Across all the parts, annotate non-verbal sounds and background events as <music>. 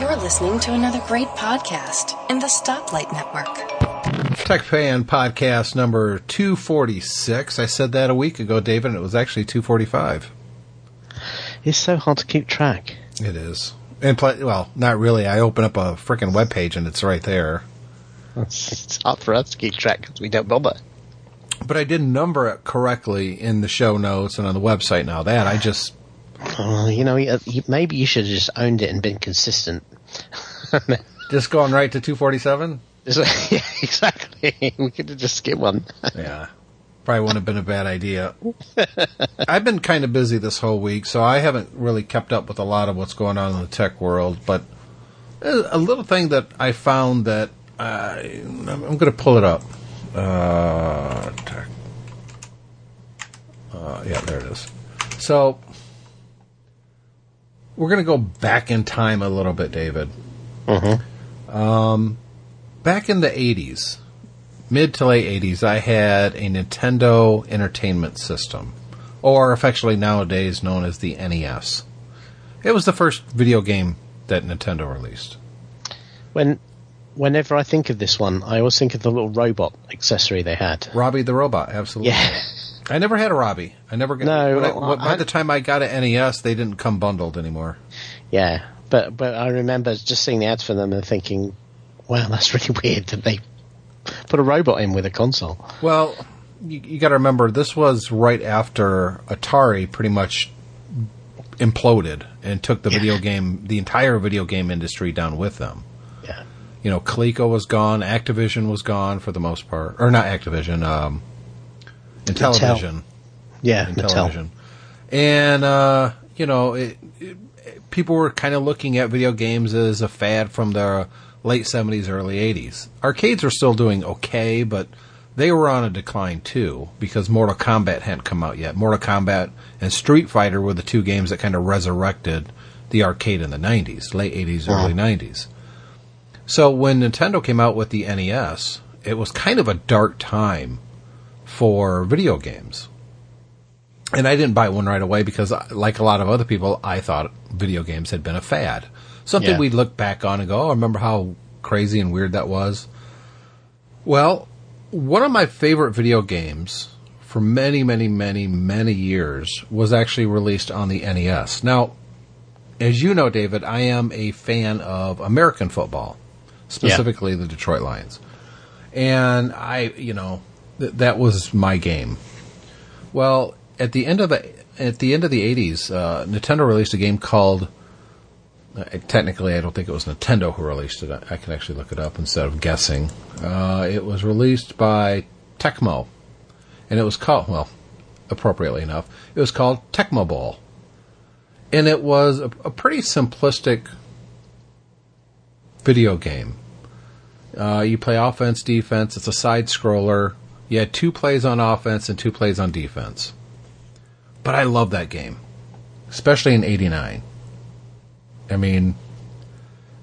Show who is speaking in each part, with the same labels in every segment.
Speaker 1: You're listening to another great podcast in the Stoplight Network.
Speaker 2: Tech Fan podcast number 246. I said that a week ago, David, and it was actually 245.
Speaker 3: It's so hard to keep track.
Speaker 2: It is. And play, well, not really. I open up a freaking web page and it's right there.
Speaker 3: It's hard for us to keep track because we don't bother.
Speaker 2: But I didn't number it correctly in the show notes and on the website. Now that I just,
Speaker 3: You know, you- you- maybe you should have just owned it and been consistent. <laughs>
Speaker 2: just going right to 247. <laughs>
Speaker 3: Yeah, exactly. We could have just skipped one. <laughs>
Speaker 2: Yeah. Probably wouldn't have been a bad idea. I've been kind of busy this whole week, so I haven't really kept up with a lot of what's going on in the tech world. But a little thing that I found that I, I'm going to pull it up. Uh. Uh, yeah, there it is. So we're going to go back in time a little bit, David. Um, back in the 80s, mid to late 80s, I had a Nintendo Entertainment System, or affectionately nowadays known as the NES. It was the first video game that Nintendo released.
Speaker 3: When, whenever I think of this one, I always think of the little robot accessory they had.
Speaker 2: Robbie the Robot, absolutely.
Speaker 3: Yeah.
Speaker 2: I never had a Robbie. I never got.
Speaker 3: No,
Speaker 2: I-
Speaker 3: well,
Speaker 2: by
Speaker 3: I-
Speaker 2: the time I got an NES, they didn't come bundled anymore.
Speaker 3: Yeah. But, but I remember just seeing the ads for them and thinking, wow, that's <laughs> really weird that they put a robot in with a console.
Speaker 2: Well, you, you got to remember this was right after Atari pretty much imploded and took the video game, the entire video game industry down with them.
Speaker 3: Yeah.
Speaker 2: You know, Coleco was gone, Activision was gone for the most part, or not Activision, um, Intellivision,
Speaker 3: Yeah, Mattel.
Speaker 2: Intellivision, and uh, you know, it, it, people were kind of looking at video games as a fad from the late seventies, early eighties. Arcades were still doing okay, but they were on a decline too because Mortal Kombat hadn't come out yet. Mortal Kombat and Street Fighter were the two games that kind of resurrected the arcade in the nineties, late eighties, early nineties. So when Nintendo came out with the NES, it was kind of a dark time for video games. And I didn't buy one right away because, like a lot of other people, I thought video games had been a fad. Something
Speaker 3: Yeah.
Speaker 2: we'd look back on and go, oh, remember how crazy and weird that was? Well, one of my favorite video games for many, many, many, many years was actually released on the NES. Now, as you know, David, I am a fan of American football, specifically the Detroit Lions. And I, you know, th- that was my game. Well, at the end of the at the end of the eighties, uh, Nintendo released a game called. Uh, technically, I don't think it was Nintendo who released it. I, I can actually look it up instead of guessing. Uh, it was released by Tecmo, and it was called well, appropriately enough, it was called Tecmo Bowl, and it was a, a pretty simplistic video game. Uh, you play offense, defense. It's a side scroller. You had two plays on offense and two plays on defense. But I love that game, especially in '89. I mean,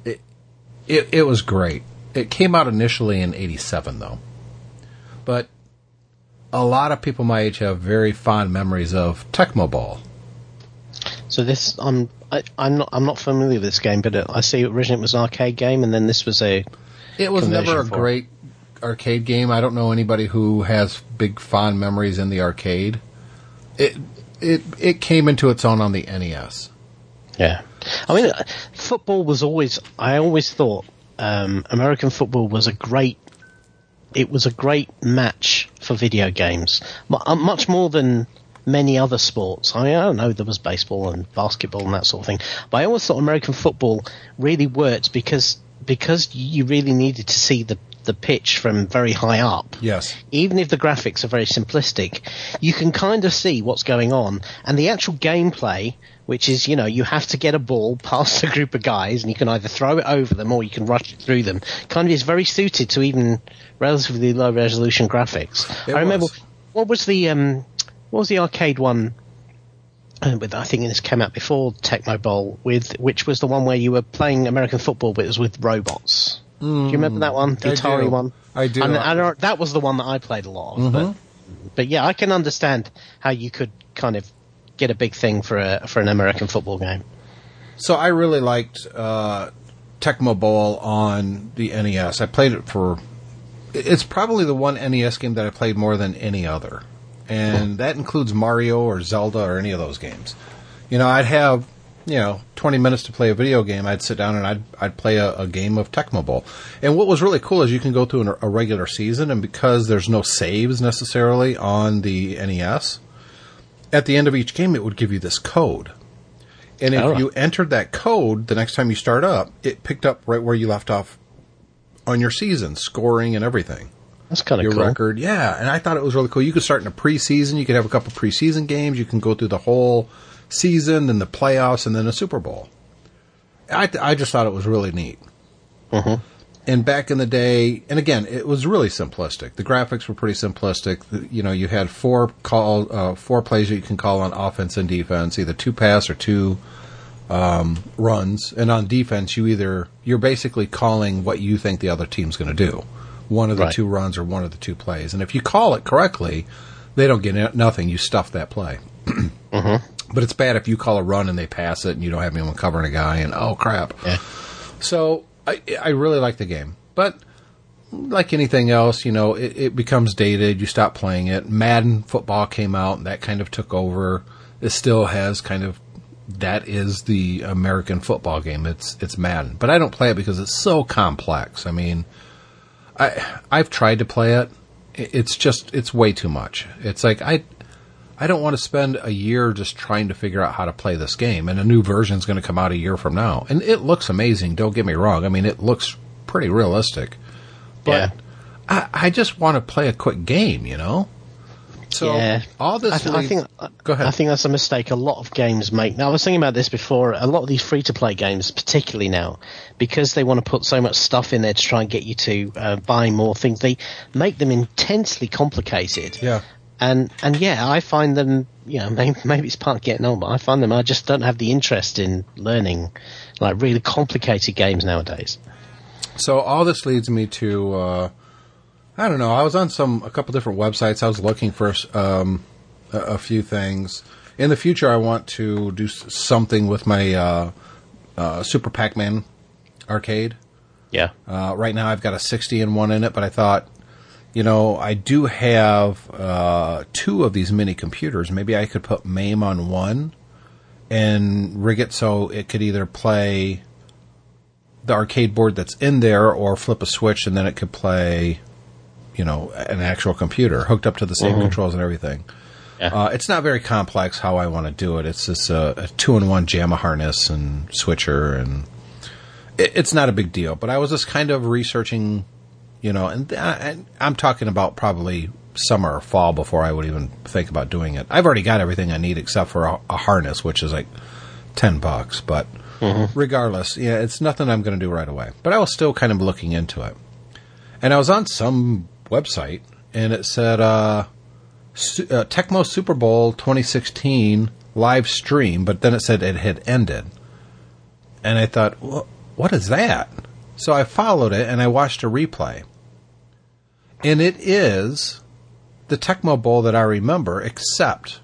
Speaker 2: it, it it was great. It came out initially in '87 though, but a lot of people my age have very fond memories of Tecmo Bowl.
Speaker 3: So this, I'm, I, I'm not, I'm not familiar with this game, but it, I see originally it was an arcade game, and then this was a.
Speaker 2: It was never a great arcade game. I don't know anybody who has big fond memories in the arcade. It it it came into its own on the NES.
Speaker 3: Yeah, I mean, uh, football was always. I always thought um, American football was a great. It was a great match for video games, uh, much more than many other sports. I mean, I don't know. There was baseball and basketball and that sort of thing, but I always thought American football really worked because because you really needed to see the the pitch from very high up
Speaker 2: Yes.
Speaker 3: even if the graphics are very simplistic, you can kind of see what's going on. And the actual gameplay, which is, you know, you have to get a ball past a group of guys and you can either throw it over them or you can rush it through them, kind of is very suited to even relatively low resolution graphics.
Speaker 2: It
Speaker 3: I remember,
Speaker 2: was.
Speaker 3: what was the, um, what was the arcade one? uh, With, I think this came out before Tecmo Bowl, with which was the one where you were playing American football, but it was with robots. Do you remember that one, the
Speaker 2: I
Speaker 3: Atari
Speaker 2: do.
Speaker 3: one?
Speaker 2: I do.
Speaker 3: And, and I- that was the one that I played a lot of. But, but yeah, I can understand how you could kind of get a big thing for a for an American football game.
Speaker 2: So I really liked uh, Tecmo Bowl on the NES. I played it for. It's probably the one NES game that I played more than any other, and that includes Mario or Zelda or any of those games. You know, I'd have you know 20 minutes to play a video game. I'd sit down and I'd I'd play a, a game of Tecmo Bowl. And what was really cool is you can go through an, a regular season, and because there's no saves necessarily on the NES, at the end of each game it would give you this code. And if
Speaker 3: Oh.
Speaker 2: you entered that code the next time you start up, it picked up right where you left off on your season, scoring and everything.
Speaker 3: That's kind of
Speaker 2: Your
Speaker 3: cool.
Speaker 2: record, yeah. And I thought it was really cool. You could start in a preseason. You could have a couple preseason games. You can go through the whole season, then the playoffs, and then a Super Bowl. I I just thought it was really neat. And back in the day, and again, it was really simplistic. The graphics were pretty simplistic. The- You know, you had four call, uh, four plays that you can call on offense and defense, either two pass or two um, runs. And on defense, you either you're basically calling what you think the other team's going to do, one of the
Speaker 3: Right.
Speaker 2: two runs or one of the two plays. And if you call it correctly, they don't get nothing. You stuff that play. <clears throat> But it's bad if you call a run and they pass it and you don't have anyone covering a guy and oh crap.
Speaker 3: Yeah.
Speaker 2: So I I really like the game, but like anything else, you know, it, it becomes dated. You stop playing it. Madden football came out, and that kind of took over. It still has kind of that is the American football game. It's it's Madden, but I don't play it because it's so complex. I mean, I I've tried to play it. It's just it's way too much. It's like I I don't want to spend a year just trying to figure out how to play this game. And a new version is going to come out a year from now, and it looks amazing. Don't get me wrong. I mean, it looks pretty realistic. But
Speaker 3: Yeah.
Speaker 2: I, I just want to play a quick game, you know. So
Speaker 3: yeah.
Speaker 2: all this.
Speaker 3: I, th- I think
Speaker 2: Go ahead.
Speaker 3: I think that's a mistake a lot of games make. Now, I was thinking about this before. A lot of these free-to-play games, particularly now, because they want to put so much stuff in there to try and get you to uh, buy more things, they make them intensely complicated.
Speaker 2: Yeah.
Speaker 3: And and yeah, I find them. You know, <laughs> maybe, maybe it's part of getting old, but I find them. I just don't have the interest in learning like really complicated games nowadays.
Speaker 2: So all this leads me to uh, I don't know. I was on some a couple different websites. I was looking for um, a, a few things. In the future, I want to do something with my uh, uh, Super Pac-Man arcade.
Speaker 3: Yeah.
Speaker 2: Uh, right now, I've got a 60 and one in it, but I thought, you know, I do have uh, two of these mini computers. Maybe I could put MAME on one and rig it so it could either play the arcade board that's in there or flip a switch and then it could play, you know, an actual computer hooked up to the same controls and everything.
Speaker 3: Yeah.
Speaker 2: Uh, it's not very complex how I want to do it. It's just a, a two-in-one JAMMA harness and switcher, and it, it's not a big deal. But I was just kind of researching, you know, and I, I'm talking about probably summer or fall before I would even think about doing it. I've already got everything I need except for a, a harness, which is like ten bucks. But regardless, yeah, it's nothing I'm going to do right away. But I was still kind of looking into it, and I was on some website, and it said. uh Su- uh, Tecmo Super Bowl 2016 live stream, but then it said it had ended. And I thought, "Wha- what is that? So I followed it and I watched a replay. And it is the Tecmo Bowl that I remember, except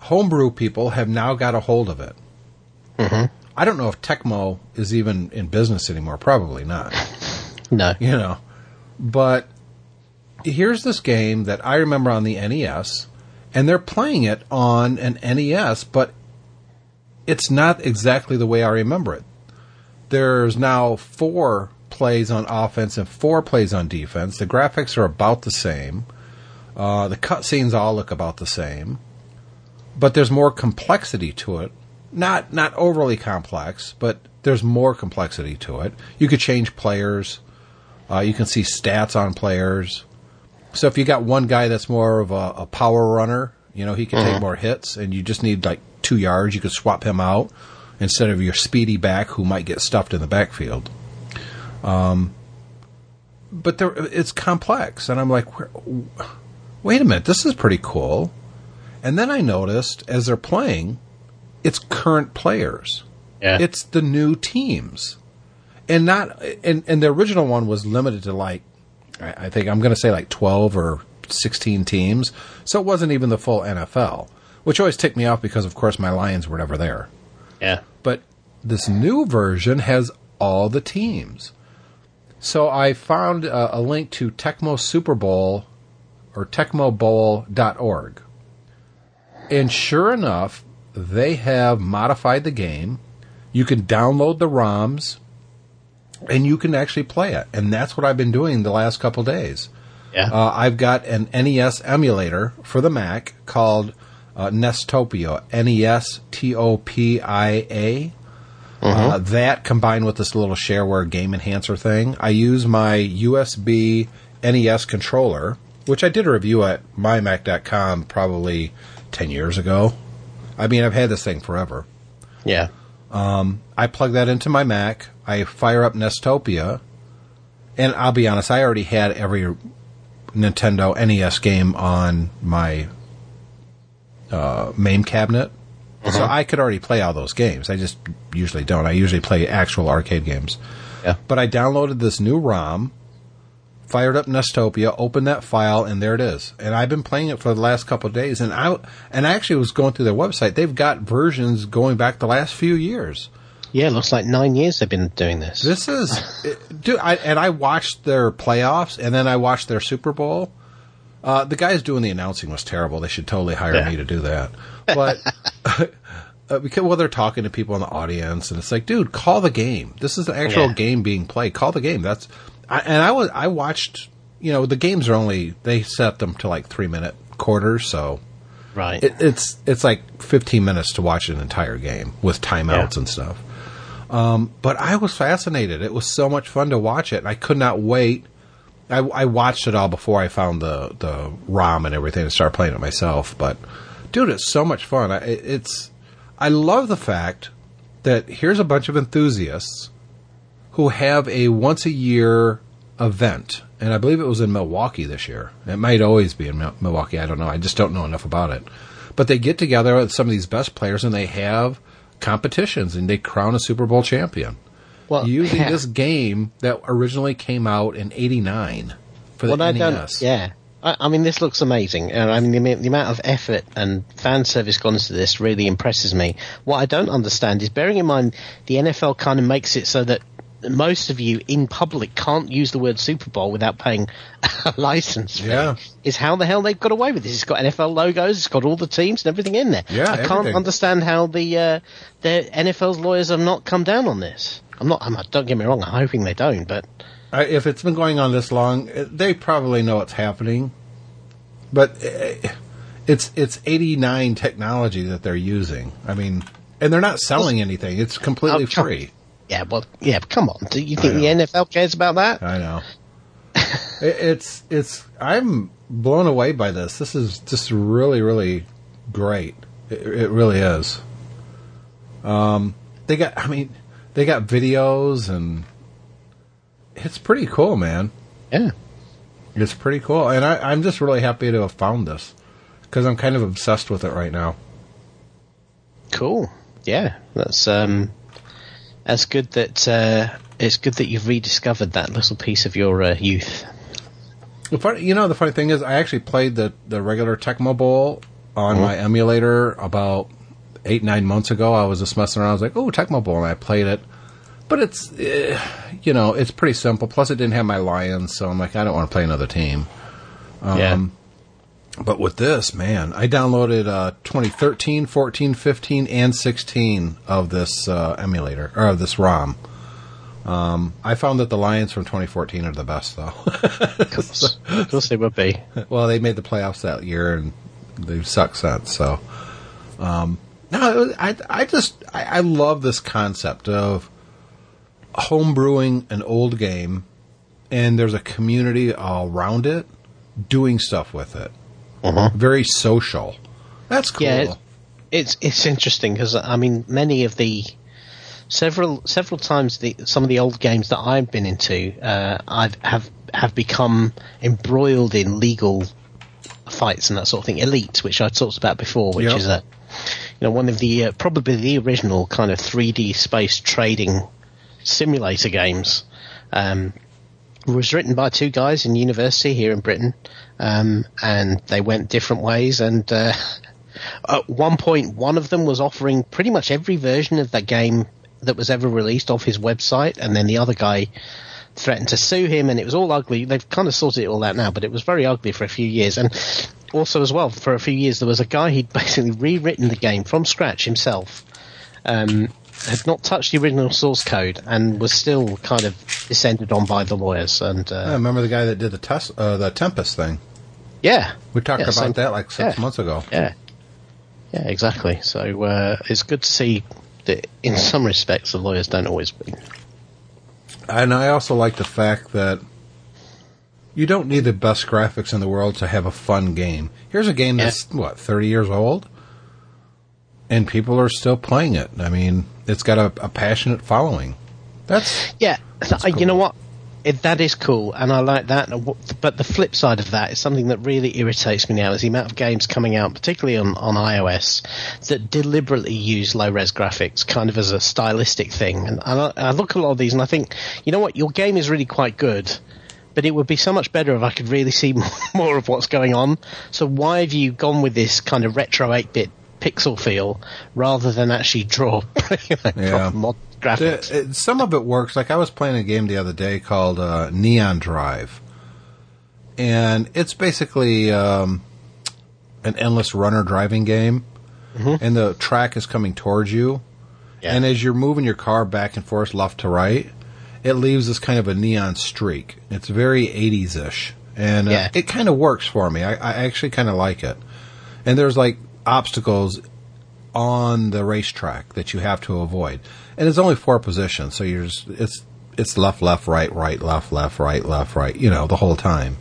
Speaker 2: homebrew people have now got a hold of it. Mm-hmm. I don't know if Tecmo is even in business anymore. Probably not <laughs>
Speaker 3: No.
Speaker 2: you know. But here's this game that I remember on the NES, and they're playing it on an NES, but it's not exactly the way I remember it. There's now four plays on offense and four plays on defense. The graphics are about the same. Uh, the cutscenes all look about the same, but there's more complexity to it. Not not overly complex, but there's more complexity to it. You could change players. Uh, you can see stats on players. So if you got one guy that's more of a, a power runner, you know, he can take more hits, and you just need like two yards, you could swap him out instead of your speedy back who might get stuffed in the backfield. Um, but there, it's complex, and I'm like, wait a minute, this is pretty cool. And then I noticed as they're playing, it's current players.
Speaker 3: Yeah.
Speaker 2: It's the new teams, and not and and the original one was limited to like I I think I'm going to say like 12 or 16 teams, so it wasn't even the full NFL, which always ticked me off because of course my Lions were never there.
Speaker 3: yeah.
Speaker 2: But this new version has all the teams. So I found a, a link to Tecmo Super Bowl or tecmobowl.org. And sure enough, they have modified the game. You can download the ROMs and you can actually play it. And that's what I've been doing the last couple days.
Speaker 3: Yeah.
Speaker 2: Uh, I've got an NES emulator for the Mac called uh, Nestopia, N E S T O P I A. Uh, that combined with this little shareware game enhancer thing, I use my USB NES controller, which I did a review at mymac.com probably 10 years ago. I mean, I've had this thing forever.
Speaker 3: yeah.
Speaker 2: I plug that into my Mac. I fire up Nestopia, and I'll be honest, I already had every Nintendo NES game on my uh, MAME cabinet, so I could already play all those games. I just usually don't. I usually play actual arcade games.
Speaker 3: Yeah.
Speaker 2: But I downloaded this new ROM, fired up Nestopia, opened that file, and there it is. And I've been playing it for the last couple of days. And I and I actually was going through their website. They've got versions going back the last few years.
Speaker 3: Yeah, it looks like nine years they've been doing this.
Speaker 2: This is, <laughs> it- dude. I, and I watched their playoffs, and then I watched their Super Bowl. Uh, the guys doing the announcing was terrible. They should totally hire
Speaker 3: Yeah.
Speaker 2: me to do that. But <laughs> because well, they're talking to people in the audience, and it's like, dude, call the game. This is an actual
Speaker 3: Yeah.
Speaker 2: game being played. Call the game. That's. I, and I was I watched. You know, the games are only they set them to like three minute quarters, so
Speaker 3: right.
Speaker 2: it, it's it's like 15 minutes to watch an entire game with timeouts
Speaker 3: Yeah.
Speaker 2: and stuff. Um, but I was fascinated. It was so much fun to watch it. I could not wait. I, I watched it all before I found the the ROM and everything and started playing it myself. But dude, it's so much fun. I, it's I love the fact that here's a bunch of enthusiasts who have a once a year event, and I believe it was in Milwaukee this year. It might always be in Milwaukee. I don't know. I just don't know enough about it. But they get together with some of these best players, and they have competitions, and they crown a Super Bowl champion
Speaker 3: well,
Speaker 2: using <laughs>
Speaker 3: yeah.
Speaker 2: this game that originally came out in '89 for the
Speaker 3: Well,
Speaker 2: NES.
Speaker 3: Yeah, I, I mean, this looks amazing, I mean, the, the amount of effort and fan service gone into this really impresses me. What I don't understand is, bearing in mind the NFL kind of makes it so that most of you in public can't use the word Super Bowl without paying <laughs> a license fee.
Speaker 2: Yeah.
Speaker 3: Is how the hell they've got away with this. It's got NFL logos, it's got all the teams and everything in there.
Speaker 2: Yeah,
Speaker 3: I can't understand how the uh, the NFL's lawyers have not come down on this. I'm not. I'm, don't get me wrong. I'm hoping they don't, but
Speaker 2: I, if it's been going on this long, eh, they probably know what's happening. But eh, it's it's '89 technology that they're using. I mean, and they're not selling anything. It's completely
Speaker 3: Oh,
Speaker 2: free.
Speaker 3: Yeah, well, yeah, but come on. Do you think the. NFL cares about that?
Speaker 2: I know. <laughs> It- it's it's. I'm blown away by this. This is just really really great. It, it really is. Um, they got. I mean, they got videos and it's pretty cool, man.
Speaker 3: Yeah.
Speaker 2: It's pretty cool, and I, I'm just really happy to have found this because I'm kind of obsessed with it right now.
Speaker 3: Cool. Yeah, that's um, that's good. That uh, it's good that you've rediscovered that little piece of your uh, youth.
Speaker 2: The funny, you know, the funny thing is, I actually played the the regular Tecmo Bowl on my emulator about eight nine months ago. I was just messing around. I was like, "Oh, Tecmo Bowl," and I played it. But it's, eh, you know, it's pretty simple. Plus, it didn't have my Lions, so I'm like, I don't want to play another team.
Speaker 3: yeah.
Speaker 2: But with this, man, I downloaded uh, 2013, 14, 15, and 16 of this uh, emulator or of this ROM. Um, I found that the Lions from 2014 are the best, though.
Speaker 3: Of course, of course they would <laughs> be.
Speaker 2: well, they made the playoffs that year, and they've sucked since. So, um, no, I, I just I, I love this concept of homebrewing an old game, and there's a community all around it doing stuff with it. Very social. That's cool.
Speaker 3: Yeah, it- It's it's interesting because I mean many of the several several times the some of the old games that I've been into uh, I've have have become embroiled in legal fights and that sort of thing. Elite, which I talked about before, which
Speaker 2: Yep.
Speaker 3: is a you know one of the uh, probably the original kind of 3D space trading simulator games. Um, was written by two guys in university here in Britain, um, and they went different ways. And uh, <laughs> at one point, one of them was offering pretty much every version of that game that was ever released off his website, and then the other guy threatened to sue him, and it was all ugly. They've kind of sorted it all out now, but it was very ugly for a few years. And also, as well, for a few years, there was a guy he'd <laughs> basically rewritten the game from scratch himself. Um, had not touched the original source code and was still kind of descended on by the lawyers. And uh,
Speaker 2: I remember the guy that did the test, uh, the Tempest thing.
Speaker 3: yeah,
Speaker 2: We talked
Speaker 3: Yeah,
Speaker 2: about
Speaker 3: same-
Speaker 2: that like six
Speaker 3: yeah.
Speaker 2: months ago.
Speaker 3: yeah, yeah, exactly. So uh, it's good to see that in some respects the lawyers don't always win.
Speaker 2: And I also like the fact that you don't need the best graphics in the world to have a fun game. Here's a game that's what thirty years old, and people are still playing it. I mean, it's got a, a passionate following. That's
Speaker 3: Yeah,
Speaker 2: That's
Speaker 3: uh, you know what? It, that is cool, and I like that. But the flip side of that is something that really irritates me now: is the amount of games coming out, particularly on, on iOS, that deliberately use low res graphics, kind of as a stylistic thing. And I, I look at a lot of these, and I think, you know what? Your game is really quite good, but it would be so much better if I could really see more, <laughs> more of what's going on. So why have you gone with this kind of retro eight bit pixel feel rather than actually draw you <laughs> know,
Speaker 2: Yeah.
Speaker 3: mod graphics?
Speaker 2: The- it- some of it works. Like I was playing a game the other day called uh, Neon Drive, and it's basically um, an endless runner driving game, and the track is coming towards you,
Speaker 3: Yeah.
Speaker 2: and as you're moving your car back and forth, left to right, it leaves this kind of a neon streak. It's very 80s ish, and uh,
Speaker 3: Yeah.
Speaker 2: it kind of works for me. I, I actually kind of like it. And there's like obstacles on the racetrack that you have to avoid. And it's only four positions, so you're just, it's it's left, left, right, right, left, left, right, left, right, you know, the whole time.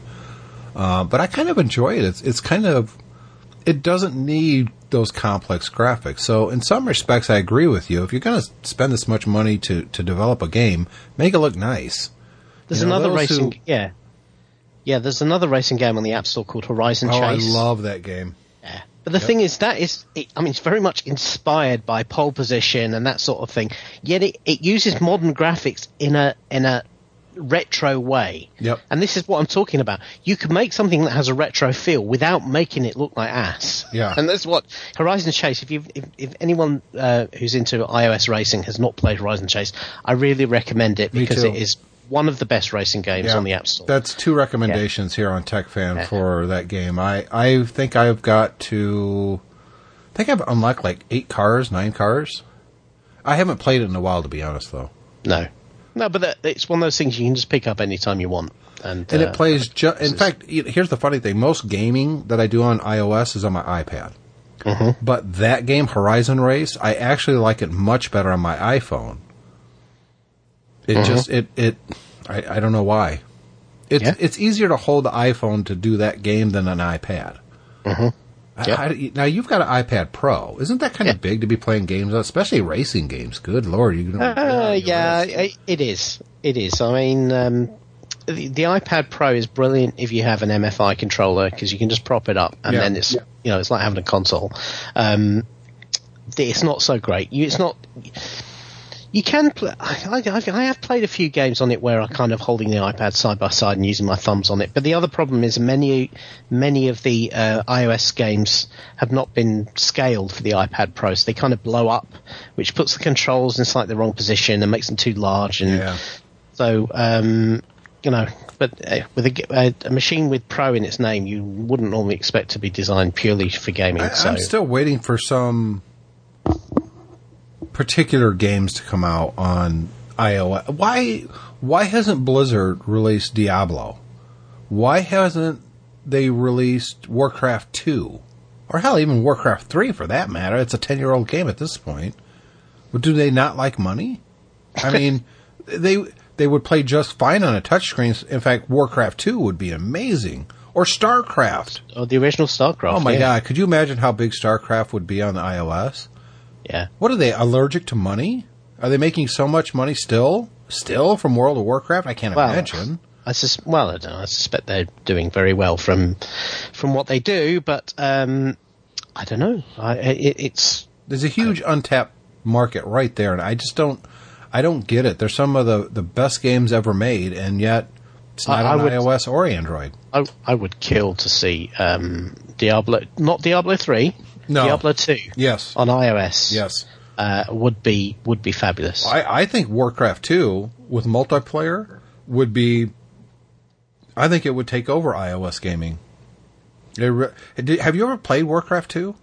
Speaker 2: Uh, but I kind of enjoy it. It's it's kind of it doesn't need those complex graphics. So in some respects, I agree with you. If you're going to spend this much money to to develop a game, make it look nice.
Speaker 3: There's
Speaker 2: You know,
Speaker 3: another racing,
Speaker 2: who-
Speaker 3: yeah, yeah. There's another racing game on the App Store called Horizon
Speaker 2: Oh, I love that game.
Speaker 3: But the thing is, that is, it, I mean, it's very much inspired by pole position and that sort of thing. Yet it, it uses modern graphics in a in a retro way.
Speaker 2: Yep.
Speaker 3: And this is what I'm talking about. You can make something that has a retro feel without making it look like ass.
Speaker 2: Yeah.
Speaker 3: And that's what Horizon Chase. If you if, if anyone uh, who's into iOS racing has not played Horizon Chase, I really recommend it because it is one of the best racing games on the App Store.
Speaker 2: That's two recommendations here on TechFan
Speaker 3: Yeah.
Speaker 2: for that game. I, I think I've got to. I think I've unlocked like eight cars, nine cars. I haven't played it in a while, to be honest, though.
Speaker 3: No, no, but that, it's one of those things you can just pick up anytime you want, and
Speaker 2: And
Speaker 3: uh,
Speaker 2: it plays. Ju- in fact, here's the funny thing: most gaming that I do on iOS is on my iPad.
Speaker 3: Mm-hmm.
Speaker 2: But that game, Horizon Race, I actually like it much better on my iPhone. It
Speaker 3: Mm-hmm.
Speaker 2: just it it I, I don't know why. It's
Speaker 3: Yeah.
Speaker 2: it's easier to hold the iPhone to do that game than an iPad.
Speaker 3: Mm-hmm.
Speaker 2: I-
Speaker 3: Yep.
Speaker 2: I- now you've got an iPad Pro. Isn't that kind
Speaker 3: Yeah.
Speaker 2: of big to be playing games, especially racing games? Good lord, you don't.
Speaker 3: Uh, yeah,
Speaker 2: risk.
Speaker 3: it, it is. It is. I mean, um, the, the iPad Pro is brilliant if you have an MFI controller because you can just prop it up and
Speaker 2: Yeah.
Speaker 3: then it's you know it's like having a console. Um, it's not so great. You, it's not. You can play. I, I, I have played a few games on it where I'm kind of holding the iPad side by side and using my thumbs on it. But the other problem is many many of the uh, iOS games have not been scaled for the iPad Pro, so they kind of blow up, which puts the controls in slightly the wrong position and makes them too large. And
Speaker 2: Yeah.
Speaker 3: so, um, you know, but uh, with a machine with Pro in its name, you wouldn't normally expect to be designed purely for gaming.
Speaker 2: I,
Speaker 3: so
Speaker 2: I'm still waiting for some particular games to come out on iOS. Why why hasn't Blizzard released Diablo? Why hasn't they released Warcraft 2? Or hell, even Warcraft 3 for that matter. It's a 10-year-old game at this point. But do they not like money? I <laughs> mean, they they would play just fine on a touchscreen. In fact, Warcraft 2 would be amazing. Or StarCraft.
Speaker 3: oh, the original StarCraft.
Speaker 2: Oh my
Speaker 3: yeah.
Speaker 2: god, could you imagine how big StarCraft would be on the iOS?
Speaker 3: Yeah.
Speaker 2: What are they allergic to money? Are they making so much money still? Still from World of Warcraft? I can't
Speaker 3: Well,
Speaker 2: imagine.
Speaker 3: I sus- well, I don't know. I suspect they're doing very well from from what they do, but um, I don't know. I, it, it's
Speaker 2: There's a huge untapped market right there, and I just don't, I don't get it. They're some of the the best games ever made, and yet it's not
Speaker 3: I- I
Speaker 2: on
Speaker 3: would-
Speaker 2: iOS or Android.
Speaker 3: I, I would kill to see um, Diablo, not Diablo three,
Speaker 2: No.
Speaker 3: Diablo two,
Speaker 2: Yes,
Speaker 3: on iOS.
Speaker 2: yes.
Speaker 3: uh, would be would be fabulous.
Speaker 2: I, I think Warcraft 2 with multiplayer would be. I think it would take over iOS gaming. It re- have you ever played Warcraft 2?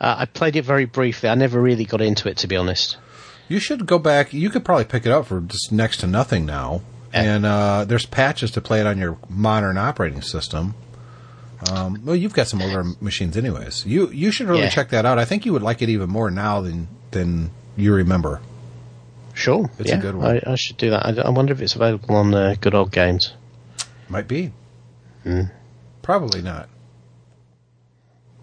Speaker 3: Uh, I played it very briefly. I never really got into it, to be honest.
Speaker 2: You should go back. You could probably pick it up for just next to nothing now.
Speaker 3: Yeah.
Speaker 2: And uh, there's patches to play it on your modern operating system. Um, well, you've got some older machines, anyways. You you should really
Speaker 3: Yeah.
Speaker 2: check that out. I think you would like it even more now than than you remember.
Speaker 3: Sure,
Speaker 2: It's a
Speaker 3: yeah,
Speaker 2: good one.
Speaker 3: I, I should do that. I, I wonder if it's available on uh, Good Old Games.
Speaker 2: Might be.
Speaker 3: Hmm.
Speaker 2: Probably not.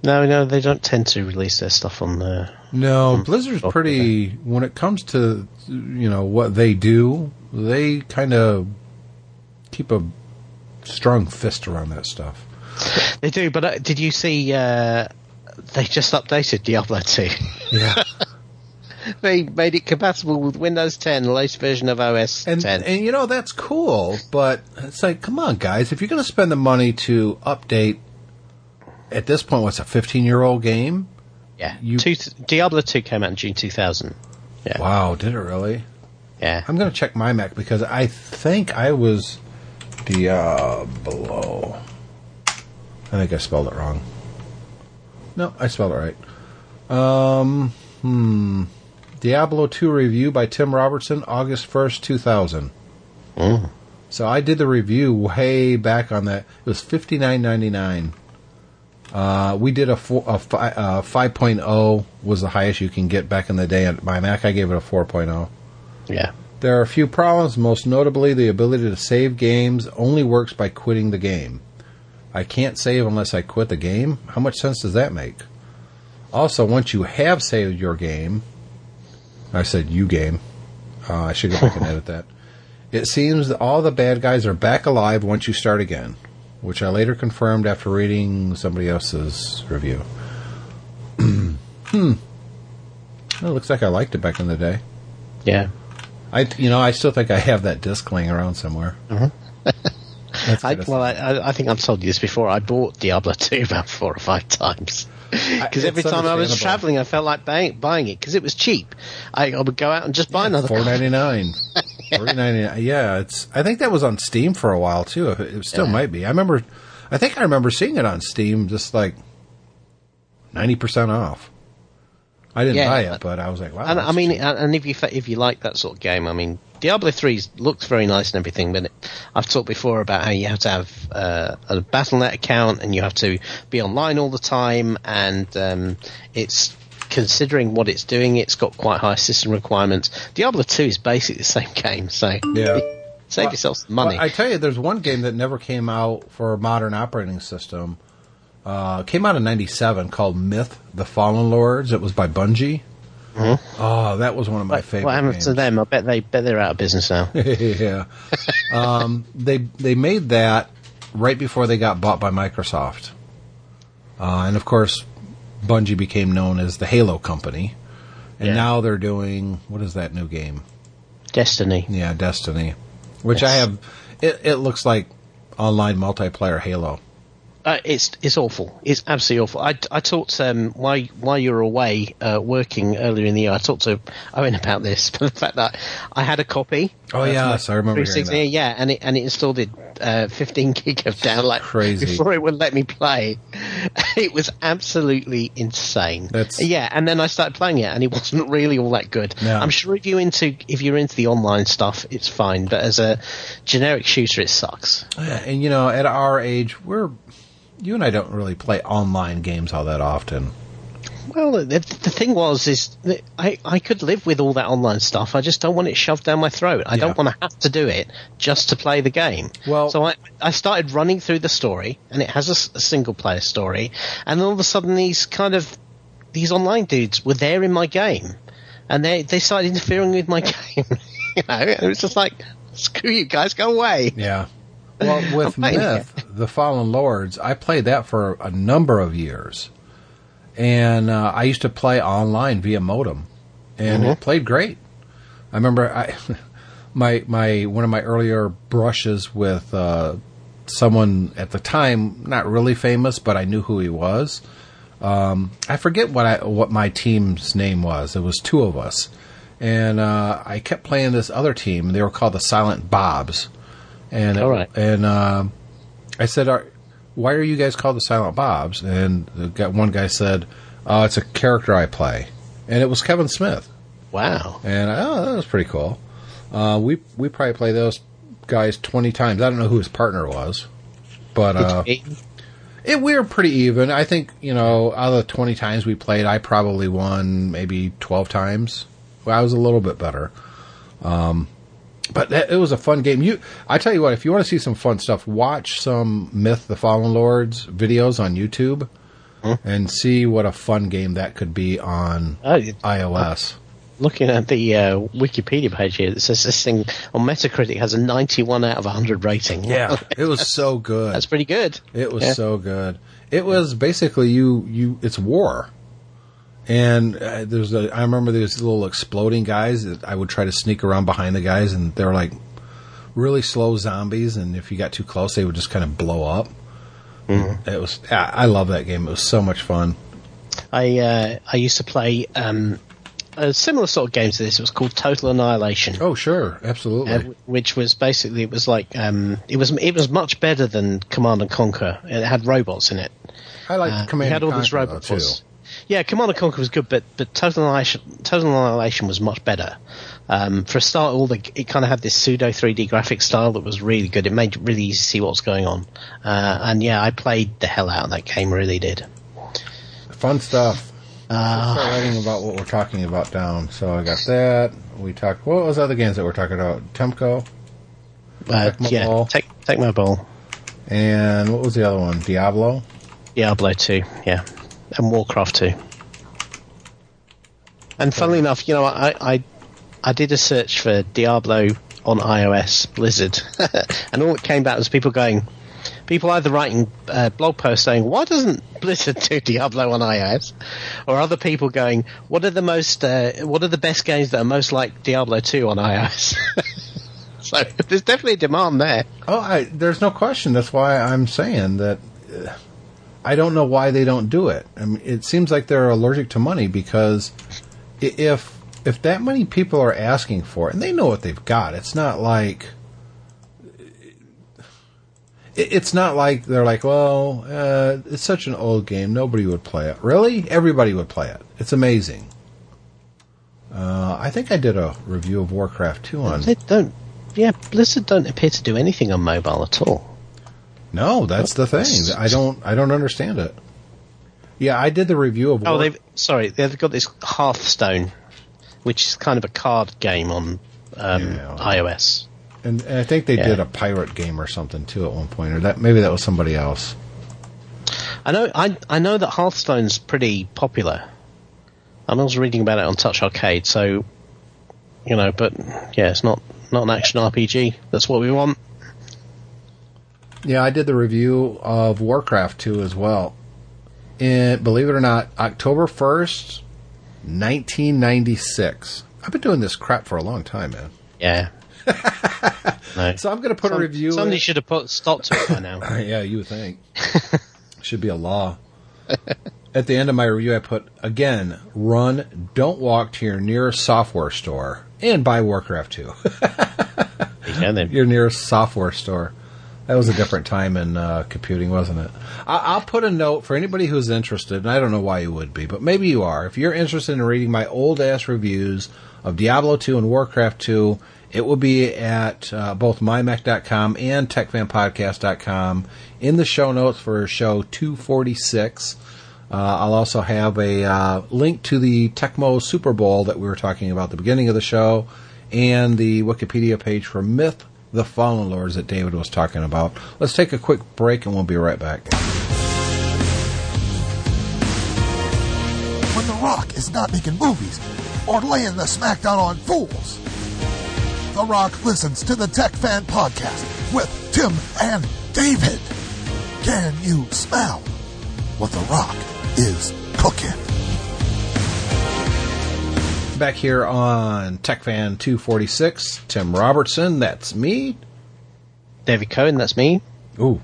Speaker 3: No, no, they don't tend to release their stuff on the.
Speaker 2: No, Blizzard's
Speaker 3: Okay.
Speaker 2: pretty. When it comes to you know what they do, they kind of keep a strong fist around that stuff.
Speaker 3: They do, but uh, did you see? Uh, they just updated Diablo 2.
Speaker 2: Yeah, <laughs>
Speaker 3: they made it compatible with Windows 10, the latest version of OS
Speaker 2: and
Speaker 3: 10.
Speaker 2: and you know that's cool, but it's like, come on, guys, if you're going to spend the money to update, at this point, what's a 15 year old game?
Speaker 3: yeah,
Speaker 2: you-
Speaker 3: Two, Diablo 2 came out in June 2000. Yeah,
Speaker 2: Wow, did it really?
Speaker 3: yeah.
Speaker 2: I'm going to check my Mac because I think I was Diablo. I think I spelled it wrong. No, I spelled it right. Um, hmm. Diablo 2 review by Tim Robertson, August 1st, 2000.
Speaker 3: Mm.
Speaker 2: So I did the review way back on that. It was fifty nine ninety nine. Uh, we did a, four, a fi, uh, 5.0 was the highest you can get back in the day. On my Mac, I gave it a oh. 4.0.
Speaker 3: Yeah.
Speaker 2: There are a few problems, most notably the ability to save games only works by quitting the game. I can't save unless I quit the game. How much sense does that make? Also, once you have saved your game, I said you game. Uh, I should go back and <laughs> edit that. It seems that all the bad guys are back alive once you start again, which I later confirmed after reading somebody else's review. <clears throat> hmm. Well, it looks like I liked it back in the day.
Speaker 3: Yeah.
Speaker 2: I, you know, I still think I have that disc laying around somewhere. That's <laughs>
Speaker 3: I, well, I- I, think I've told you this before. I bought Diablo <laughs> 2 about four or five times. <laughs> Because every time I was traveling, I felt like buying, buying it because it was cheap. I, I would go out and just buy another.
Speaker 2: Four ninety nine. <laughs> Four ninety nine. Yeah, it's. I think that was on Steam for a while too. It it still
Speaker 3: Yeah.
Speaker 2: might be. I remember. I think I remember seeing it on Steam, just like ninety percent off. I didn't
Speaker 3: Yeah.
Speaker 2: buy it, but I was like, wow.
Speaker 3: And I mean, and if you if you like that sort of game, I mean, Diablo 3 looks very nice and everything, but it, I've talked before about how you have to have uh, a Battle.net account and you have to be online all the time, and um, it's considering what it's doing, it's got quite high system requirements. Diablo 2 is basically the <laughs> same game, so
Speaker 2: Yeah. <laughs>
Speaker 3: save
Speaker 2: Well,
Speaker 3: yourself some money.
Speaker 2: Well, I tell you, there's one game that never came out for a modern operating system. Uh, came out in '97 called Myth: The Fallen Lords. It was by Bungie. Oh, that was one of my
Speaker 3: what,
Speaker 2: favorite.
Speaker 3: what happened
Speaker 2: games.
Speaker 3: to them? I bet they bet they're out of business now. <laughs>
Speaker 2: yeah. Um, they they made that right before they got bought by Microsoft, uh, and of course, Bungie became known as the Halo Company, and
Speaker 3: Yeah.
Speaker 2: now they're doing what is that new game?
Speaker 3: Destiny.
Speaker 2: Yeah, Destiny, which I have. It, it looks like online multiplayer Halo.
Speaker 3: Uh, it's it's awful. It's absolutely awful. I, I talked um, while while you were away uh, working earlier in the year. I talked to Owen about this, but <laughs> the fact that I had a copy.
Speaker 2: Oh,
Speaker 3: uh,
Speaker 2: yes, I remember hearing
Speaker 3: 360,
Speaker 2: that.
Speaker 3: Yeah, and it and it installed it uh, 15 <laughs> gig of download
Speaker 2: Crazy.
Speaker 3: before it would let me play. <laughs> It was absolutely insane.
Speaker 2: That's-
Speaker 3: yeah, and then I started playing it, and it wasn't really all that good.
Speaker 2: No.
Speaker 3: I'm sure if you into if you're into the online stuff, it's fine, but as a generic shooter, it sucks.
Speaker 2: Yeah, And you know, at our age, we're you and I don't really play online games all that often.
Speaker 3: Well, the, the thing was, is I, I could live with all that online stuff. I just don't want it shoved down my throat. I
Speaker 2: Yeah.
Speaker 3: don't want to have to do it just to play the game.
Speaker 2: Well-
Speaker 3: so I, I started running through the story, and it has a single player story, and all of a sudden these kind of these online dudes were there in my game, and they they started interfering with my <laughs> game. you know, and it was just like, screw you guys, go away.
Speaker 2: Yeah. Well, with <laughs> Myth, The Fallen Lords, I played that for a number of years. And uh, I used to play online via modem. And it played great. I remember I <laughs> my my one of my earlier brushes with uh, someone at the time not really famous, but I knew who he was. Um, I forget what I what my team's name was. It was two of us, and uh, I kept playing this other team. They were called the Silent Bobs, and
Speaker 3: right.
Speaker 2: and uh, I said, are, "Why are you guys called the Silent Bobs?" And the one guy said, "Oh, it's a character I play," and it was Kevin Smith.
Speaker 3: Wow.
Speaker 2: And oh, that was pretty cool. Uh, we we probably play those guys twenty times. I don't know who his partner was, but uh, it we were pretty even. I think you know out of the twenty times we played, I probably won maybe twelve times. Well, I was a little bit better. Um, but that, it was a fun game. You, I tell you what, if you want to see some fun stuff, watch some Myth: The Fallen Lords videos on YouTube, and see what a fun game that could be on
Speaker 3: Oh, you-
Speaker 2: iOS.
Speaker 3: looking at the uh, Wikipedia page here, it says this thing on Metacritic has a 91 out of 100 rating.
Speaker 2: Yeah, <laughs> it was so good.
Speaker 3: That's pretty good.
Speaker 2: It was
Speaker 3: Yeah.
Speaker 2: so good. It was basically you you it's war. And uh, there's a I remember these little exploding guys that I would try to sneak around behind the guys and they were like really slow zombies and if you got too close they would just kind of blow up. It was I I love that game. It was so much fun.
Speaker 3: I uh, I used to play um, a similar sort of game to this. It was called Total Annihilation.
Speaker 2: Oh, sure. Absolutely.
Speaker 3: uh, which was basically it was like um, it was it was much better than Command and Conquer. It had robots in it.
Speaker 2: I like
Speaker 3: Uh,
Speaker 2: Command
Speaker 3: it had all
Speaker 2: and
Speaker 3: these
Speaker 2: Conquer, though,
Speaker 3: robots. Yeah, Command and Conquer was good, but but Total Annihilation, Total Annihilation was much better. Um, for a start, all the it kind of had this pseudo 3D graphic style that was really good. It made it really easy to see what was going on. Uh, and yeah, I played the hell out of that game. Really did.
Speaker 2: Fun stuff.
Speaker 3: Uh,
Speaker 2: Start writing about what we're talking about down. So I got that. We talked. What was the other games that we're talking about? Temco
Speaker 3: uh,
Speaker 2: Tecmo
Speaker 3: yeah,
Speaker 2: Bowl.
Speaker 3: take take my ball.
Speaker 2: and what was the other one? Diablo.
Speaker 3: Diablo 2, yeah. And Warcraft 2. And funnily enough, you know, I, I, I did a search for Diablo on iOS, Blizzard, <laughs> and all that came back was people going, people either writing uh, blog posts saying, why doesn't Blizzard <laughs> do Diablo on iOS? Or other people going, what are the most, uh, what are the best games that are most like Diablo 2 on iOS? <laughs> so there's definitely a demand there.
Speaker 2: Oh, I, there's no question. That's why I'm saying that. Uh, I don't know why they don't do it. I mean, it seems like they're allergic to money because if if that many people are asking for it, and they know what they've got, it's not like it's not like they're like, well, uh, it's such an old game, nobody would play it. Really, everybody would play it. It's amazing. Uh, I think I did a review of Warcraft 2 on.
Speaker 3: They don't, yeah, Blizzard don't appear to do anything on mobile at all.
Speaker 2: No, that's the thing. I don't I don't understand it. Yeah, I did the review of
Speaker 3: Oh,
Speaker 2: War-
Speaker 3: they've sorry, they've got this Hearthstone, which is kind of a card game on um,
Speaker 2: Yeah.
Speaker 3: iOS.
Speaker 2: and, and I think they
Speaker 3: Yeah.
Speaker 2: did a pirate game or something too at one point, or that maybe that was somebody else.
Speaker 3: I know, I I know that Hearthstone's pretty popular. I was reading about it on Touch Arcade, so you know, but yeah, it's not not an action RPG. That's what we want.
Speaker 2: Yeah, I did the review of Warcraft 2 as well. And believe it or not, October 1st, 1996. I've been doing this crap for a long time, man.
Speaker 3: Yeah. <laughs> no.
Speaker 2: So I'm going to put a review.
Speaker 3: Somebody
Speaker 2: in-
Speaker 3: should have put stop to it by now. <laughs>
Speaker 2: yeah, you would think. <laughs> Should be a law. At the end of my review, I put again: run, don't walk to your nearest software store and buy Warcraft 2.
Speaker 3: yeah, then.
Speaker 2: your nearest software store. That was a different time in uh, computing, wasn't it? I- I'll put a note for anybody who's interested, and I don't know why you would be, but maybe you are. If you're interested in reading my old ass reviews of Diablo 2 and Warcraft 2, it will be at uh, both mymac.com and techfanpodcast.com in the show notes for show 246. Uh, I'll also have a uh, link to the Tecmo Super Bowl that we were talking about at the beginning of the show and the Wikipedia page for Myth the Fallen Lords that David was talking about. Let's take a quick break and we'll be right back.
Speaker 4: when The Rock is not making movies or laying the smackdown on fools. The Rock listens to the Tech Fan Podcast with Tim and David. Can you smell what The Rock is cooking?
Speaker 2: Back here on TechFan 246, Tim Robertson, that's me.
Speaker 3: David Cohen, that's me.
Speaker 2: Ooh.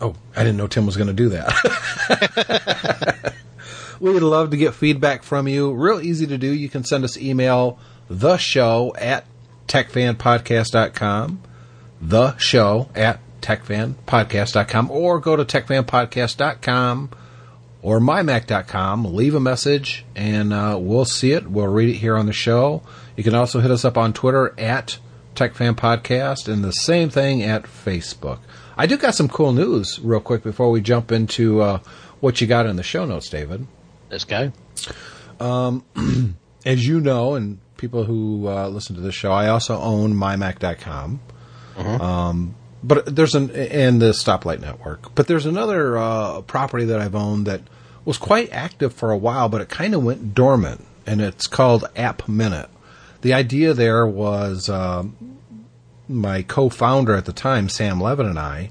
Speaker 2: Oh, I didn't know Tim was going to do that. <laughs> We'd love to get feedback from you. Real easy to do. You can send us email the show at techfanpodcast.com, the show at techfanpodcast.com, or go to techfanpodcast.com or mymac.com. Leave a message and uh, we'll see it. We'll read it here on the show. You can also hit us up on Twitter at TechFanPodcast and the same thing at Facebook. I do got some cool news real quick before we jump into uh, what you got in the show notes, David.
Speaker 3: Let's go. <clears throat>
Speaker 2: As you know, and people who uh, listen to this show, I also own mymac.com. Um, but there's an and the Stoplight Network. But there's another uh, property that I've owned that was quite active for a while, but it kind of went dormant, and it's called App Minute. The idea there was um, my co-founder at the time, Sam Levin, and I.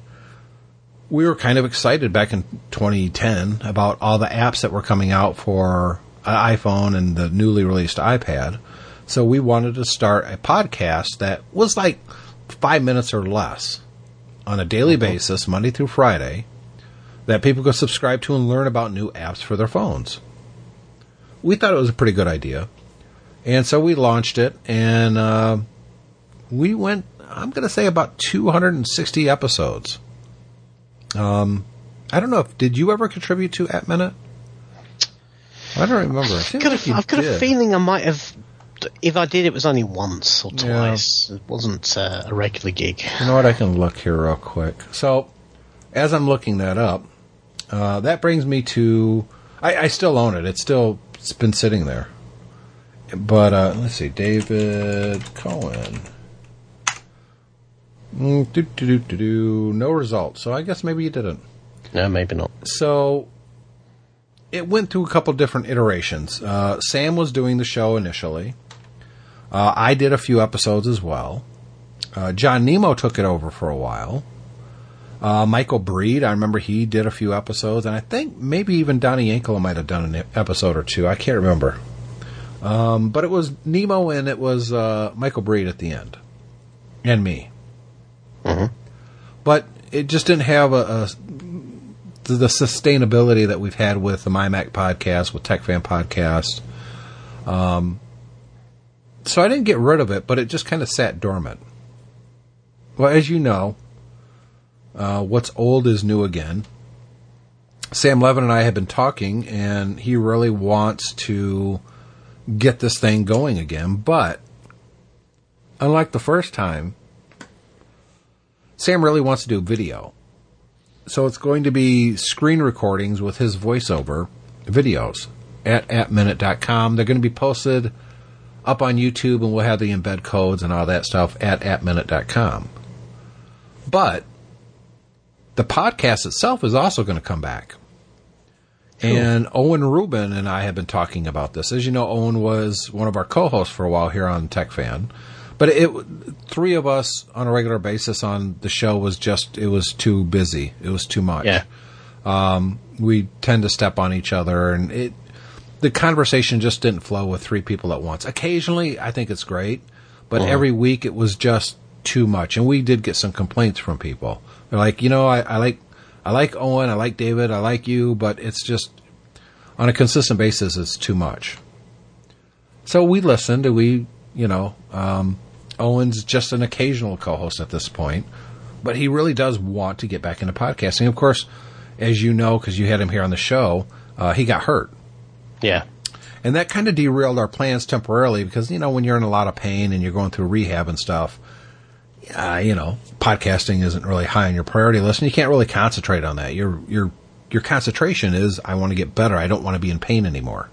Speaker 2: We were kind of excited back in 2010 about all the apps that were coming out for iPhone and the newly released iPad. So we wanted to start a podcast that was like five minutes or less on a daily basis, Monday through Friday, that people could subscribe to and learn about new apps for their phones. We thought it was a pretty good idea. And so we launched it, and uh, we went, I'm going to say, about 260 episodes. Um, I don't know if, did you ever contribute to App Minute? I don't remember. I think
Speaker 3: Got
Speaker 2: like
Speaker 3: a, I've got a feeling I might have. If I did, it was only once or
Speaker 2: Yeah.
Speaker 3: twice. It wasn't uh, a regular gig.
Speaker 2: You know what? I can look here real quick. So, as I'm looking that up, uh, that brings me to. I, I still own it. It's still it's been sitting there. But uh, let's see, David Cohen. Mm, do, do, do, do, do. No result. So I guess maybe you didn't.
Speaker 3: No, maybe not.
Speaker 2: So it went through a couple different iterations. Uh, Sam was doing the show initially. Uh, I did a few episodes as well. Uh, John Nemo took it over for a while. Uh, Michael Breed, I remember he did a few episodes, and I think maybe even Donnie Yankela might have done an episode or two. I can't remember. Um, but it was Nemo and it was uh, Michael Breed at the end, and me. But it just didn't have a, a the, the sustainability that we've had with the MyMac podcast, with TechFan podcast. Um, so I didn't get rid of it, but it just kind of sat dormant. Well, as you know, uh, what's old is new again. Sam Levin and I have been talking, and he really wants to get this thing going again. But unlike the first time, Sam really wants to do video. So it's going to be screen recordings with his voiceover videos at appminute.com. They're going to be posted up on YouTube and we'll have the embed codes and all that stuff at appminute.com. But the podcast itself is also going to come back. And Owen Rubin and I have been talking about this. As you know, Owen was one of our co-hosts for a while here on TechFan. But it three of us on a regular basis on the show was just it was too busy. It was too much.
Speaker 3: Yeah.
Speaker 2: Um, we tend to step on each other and it the conversation just didn't flow with three people at once. Occasionally I think it's great, but uh-huh. every week it was just too much. And we did get some complaints from people. They're like, you know, I, I like I like Owen, I like David, I like you, but it's just on a consistent basis it's too much. So we listened and we, you know, um, Owen's just an occasional co-host at this point, but he really does want to get back into podcasting. Of course, as you know, because you had him here on the show, uh, he got hurt.
Speaker 3: Yeah.
Speaker 2: And that kind of derailed our plans temporarily because, you know, when you're in a lot of pain and you're going through rehab and stuff, uh, you know, podcasting isn't really high on your priority list and you can't really concentrate on that. Your, your, your concentration is, I want to get better. I don't want to be in pain anymore.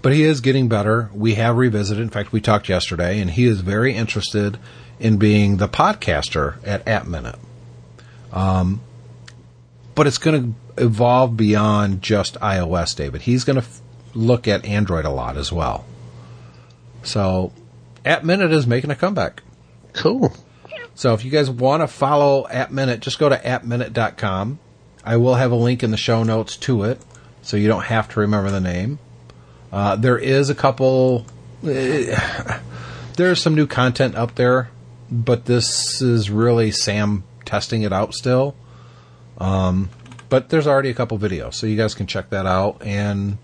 Speaker 2: But he is getting better. We have revisited. In fact, we talked yesterday and he is very interested in being the podcaster at App Minute. Um, but it's going to evolve beyond just iOS, David. He's going to f- look at Android a lot as well. So, App Minute is making a comeback.
Speaker 3: Cool.
Speaker 2: So, if you guys want to follow App Minute, just go to appminute.com. I will have a link in the show notes to it, so you don't have to remember the name. Uh, there is a couple. <sighs> eh, there's some new content up there, but this is really Sam testing it out still. Um, but there's already a couple videos, so you guys can check that out. And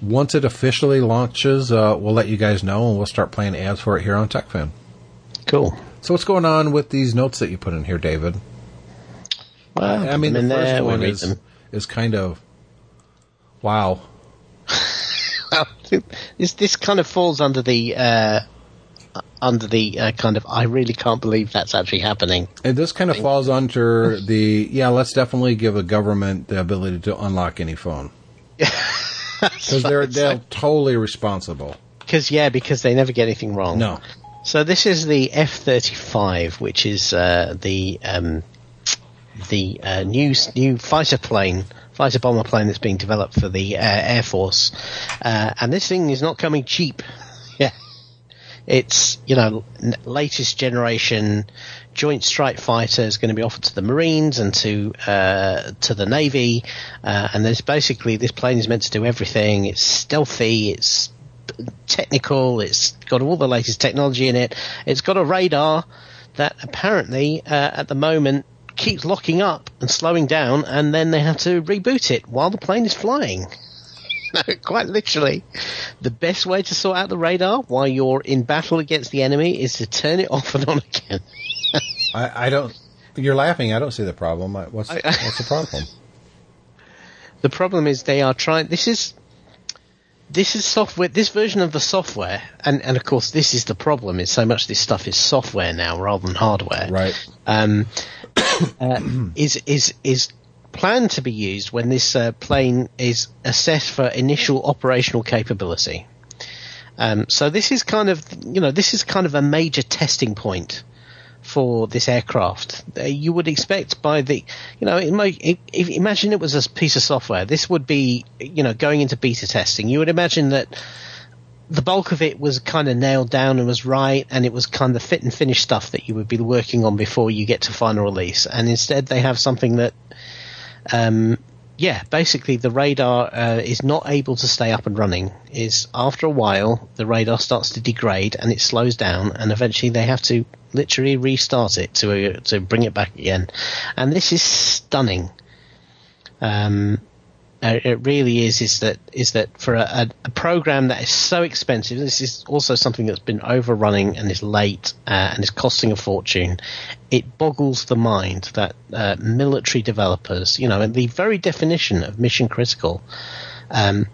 Speaker 2: once it officially launches, uh, we'll let you guys know, and we'll start playing ads for it here on TechFan.
Speaker 3: Cool.
Speaker 2: So what's going on with these notes that you put in here, David?
Speaker 3: Well,
Speaker 2: I mean, the first
Speaker 3: there,
Speaker 2: one is
Speaker 3: them.
Speaker 2: is kind of wow. <laughs>
Speaker 3: this this kind of falls under the uh, under the uh, kind of I really can't believe that's actually happening.
Speaker 2: And this kind of falls under the yeah. Let's definitely give a government the ability to unlock any phone <laughs> because they're they're totally responsible.
Speaker 3: Because yeah, because they never get anything wrong.
Speaker 2: No,
Speaker 3: So this is the F thirty five, which is uh, the um, the uh, new new fighter plane, fighter bomber plane that's being developed for the uh, Air Force, uh, and this thing is not coming cheap. <laughs> yeah, it's you know n- latest generation Joint Strike Fighter is going to be offered to the Marines and to uh, to the Navy, uh, and there's basically this plane is meant to do everything. It's stealthy. It's technical. It's got all the latest technology in it. It's got a radar that apparently uh, at the moment keeps locking up and slowing down, and then they have to reboot it while the plane is flying. <laughs> No, quite literally, the best way to sort out the radar while you're in battle against the enemy is to turn it <laughs> off and on again.
Speaker 2: I, I don't. You're laughing. I don't see the problem. I-
Speaker 3: I-
Speaker 2: what's the problem? <laughs>
Speaker 3: The problem is they are trying. This is this is software. This version of the software, and and of course this is the problem. Is so much of this stuff is software now rather than hardware.
Speaker 2: Right.
Speaker 3: Um, <coughs> uh, is is is planned to be used when this uh, plane is assessed for initial operational capability. Um, so this is kind of you know this is kind of a major testing point for this aircraft. Uh, you would expect by the, you know, imagine it was a piece of software. This would be, you know, going into beta testing. You would imagine that the bulk of it was kind of nailed down and was right, and it was kind of fit and finish stuff that you would be working on before you get to final release. And instead, they have something that, um, yeah, basically the radar uh, is not able to stay up and running. Is after a while the radar starts to degrade and it slows down, and eventually they have to literally restart it to uh, to bring it back again. And this is stunning. Um, uh, it really is. Is that is that for a, a, program that is so expensive? This is also something that's been overrunning and is late uh, and is costing a fortune. It boggles the mind that uh, military developers, you know, and the very definition of mission critical, um,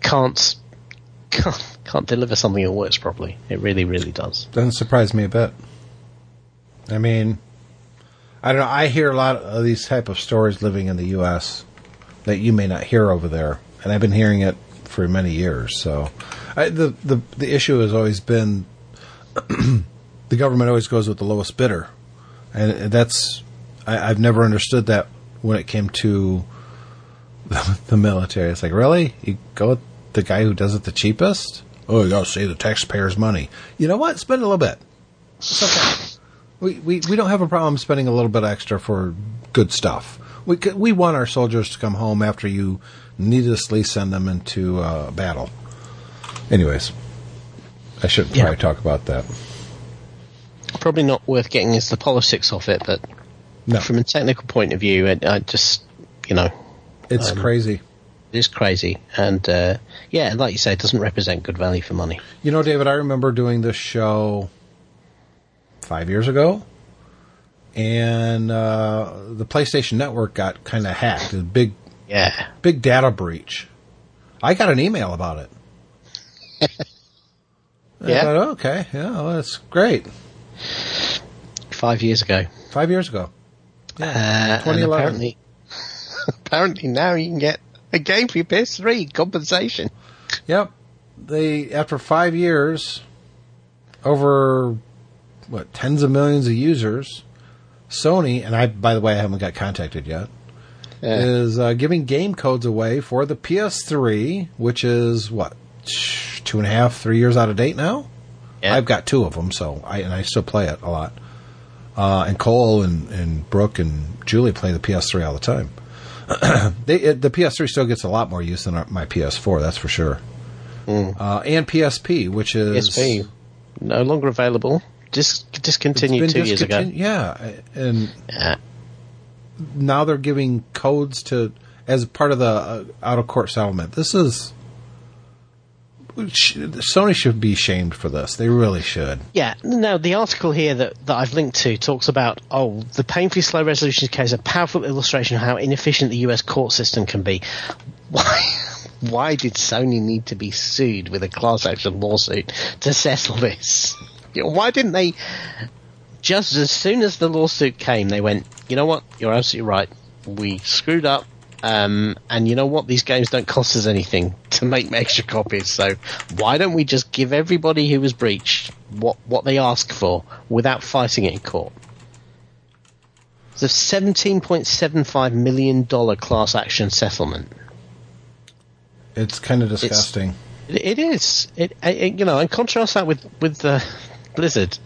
Speaker 3: can't <laughs> can't can't deliver something that works properly. It really, really does.
Speaker 2: Doesn't surprise me a bit. I mean, I don't know. I hear a lot of these type of stories living in the U.S. that you may not hear over there, and I've been hearing it for many years. So, I, the the the issue has always been <clears throat> the government always goes with the lowest bidder, and that's I, I've never understood that when it came to <laughs> the, the military. It's like really you go with the guy who does it the cheapest. Oh, you got to save the taxpayers' money. You know what? Spend a little bit. It's okay. we, we we don't have a problem spending a little bit extra for good stuff. We c- we want our soldiers to come home after you needlessly send them into uh, battle. Anyways, I shouldn't
Speaker 3: Yeah.
Speaker 2: probably talk about that.
Speaker 3: Probably not worth getting into the politics of it, but
Speaker 2: No,
Speaker 3: from a technical point of view, it, I just you know
Speaker 2: it's
Speaker 3: um,
Speaker 2: crazy.
Speaker 3: it is crazy, and uh, yeah, like you say, it doesn't represent good value for money.
Speaker 2: You know, David, I remember doing this show five years ago, and uh, the PlayStation Network got kind of hacked. A big,
Speaker 3: Yeah,
Speaker 2: big data breach. I got an email about it. <laughs> I
Speaker 3: Yeah.
Speaker 2: thought, okay, yeah, well, that's great.
Speaker 3: five years ago.
Speaker 2: Five years ago.
Speaker 3: Uh,
Speaker 2: 2011.
Speaker 3: apparently, <laughs> apparently now you can get a game for your PS3 compensation.
Speaker 2: Yep. They after five years, over what tens of millions of users, Sony and I. By the way, I haven't got contacted yet.
Speaker 3: Yeah.
Speaker 2: Is uh, giving game codes away for the PS3, which is what two and a half, three years out of date now.
Speaker 3: Yeah.
Speaker 2: I've got two of them, so I and I still play it a lot. Uh, and Cole and, and Brooke and Julie play the PS3 all the time. <clears throat> they, it, the PS3 still gets a lot more use than our, my PS4, that's for sure. Uh, and PSP, which is
Speaker 3: PSP no longer available. Dis- discontinued two years ago.
Speaker 2: Yeah, and
Speaker 3: Yeah.
Speaker 2: now they're giving codes to as part of the uh, out of court settlement. This is Sony should be shamed for this. They really should.
Speaker 3: Yeah, Now, the article here that, that I've linked to talks about, oh, the painfully slow resolution case, a powerful illustration of how inefficient the US court system can be. <laughs> Why, why did Sony need to be sued with a class action lawsuit to settle this? Why didn't they, just as soon as the lawsuit came, they went, you know what, you're absolutely right, we screwed up, um, and you know what? These games don't cost us anything <laughs> to make extra copies. So why don't we just give everybody who was breached what what they ask for without fighting it in court? It's a seventeen point seven five million dollar class action settlement.
Speaker 2: It's kind of disgusting.
Speaker 3: It, it is. It, it you know, and contrast that with with uh, Blizzard,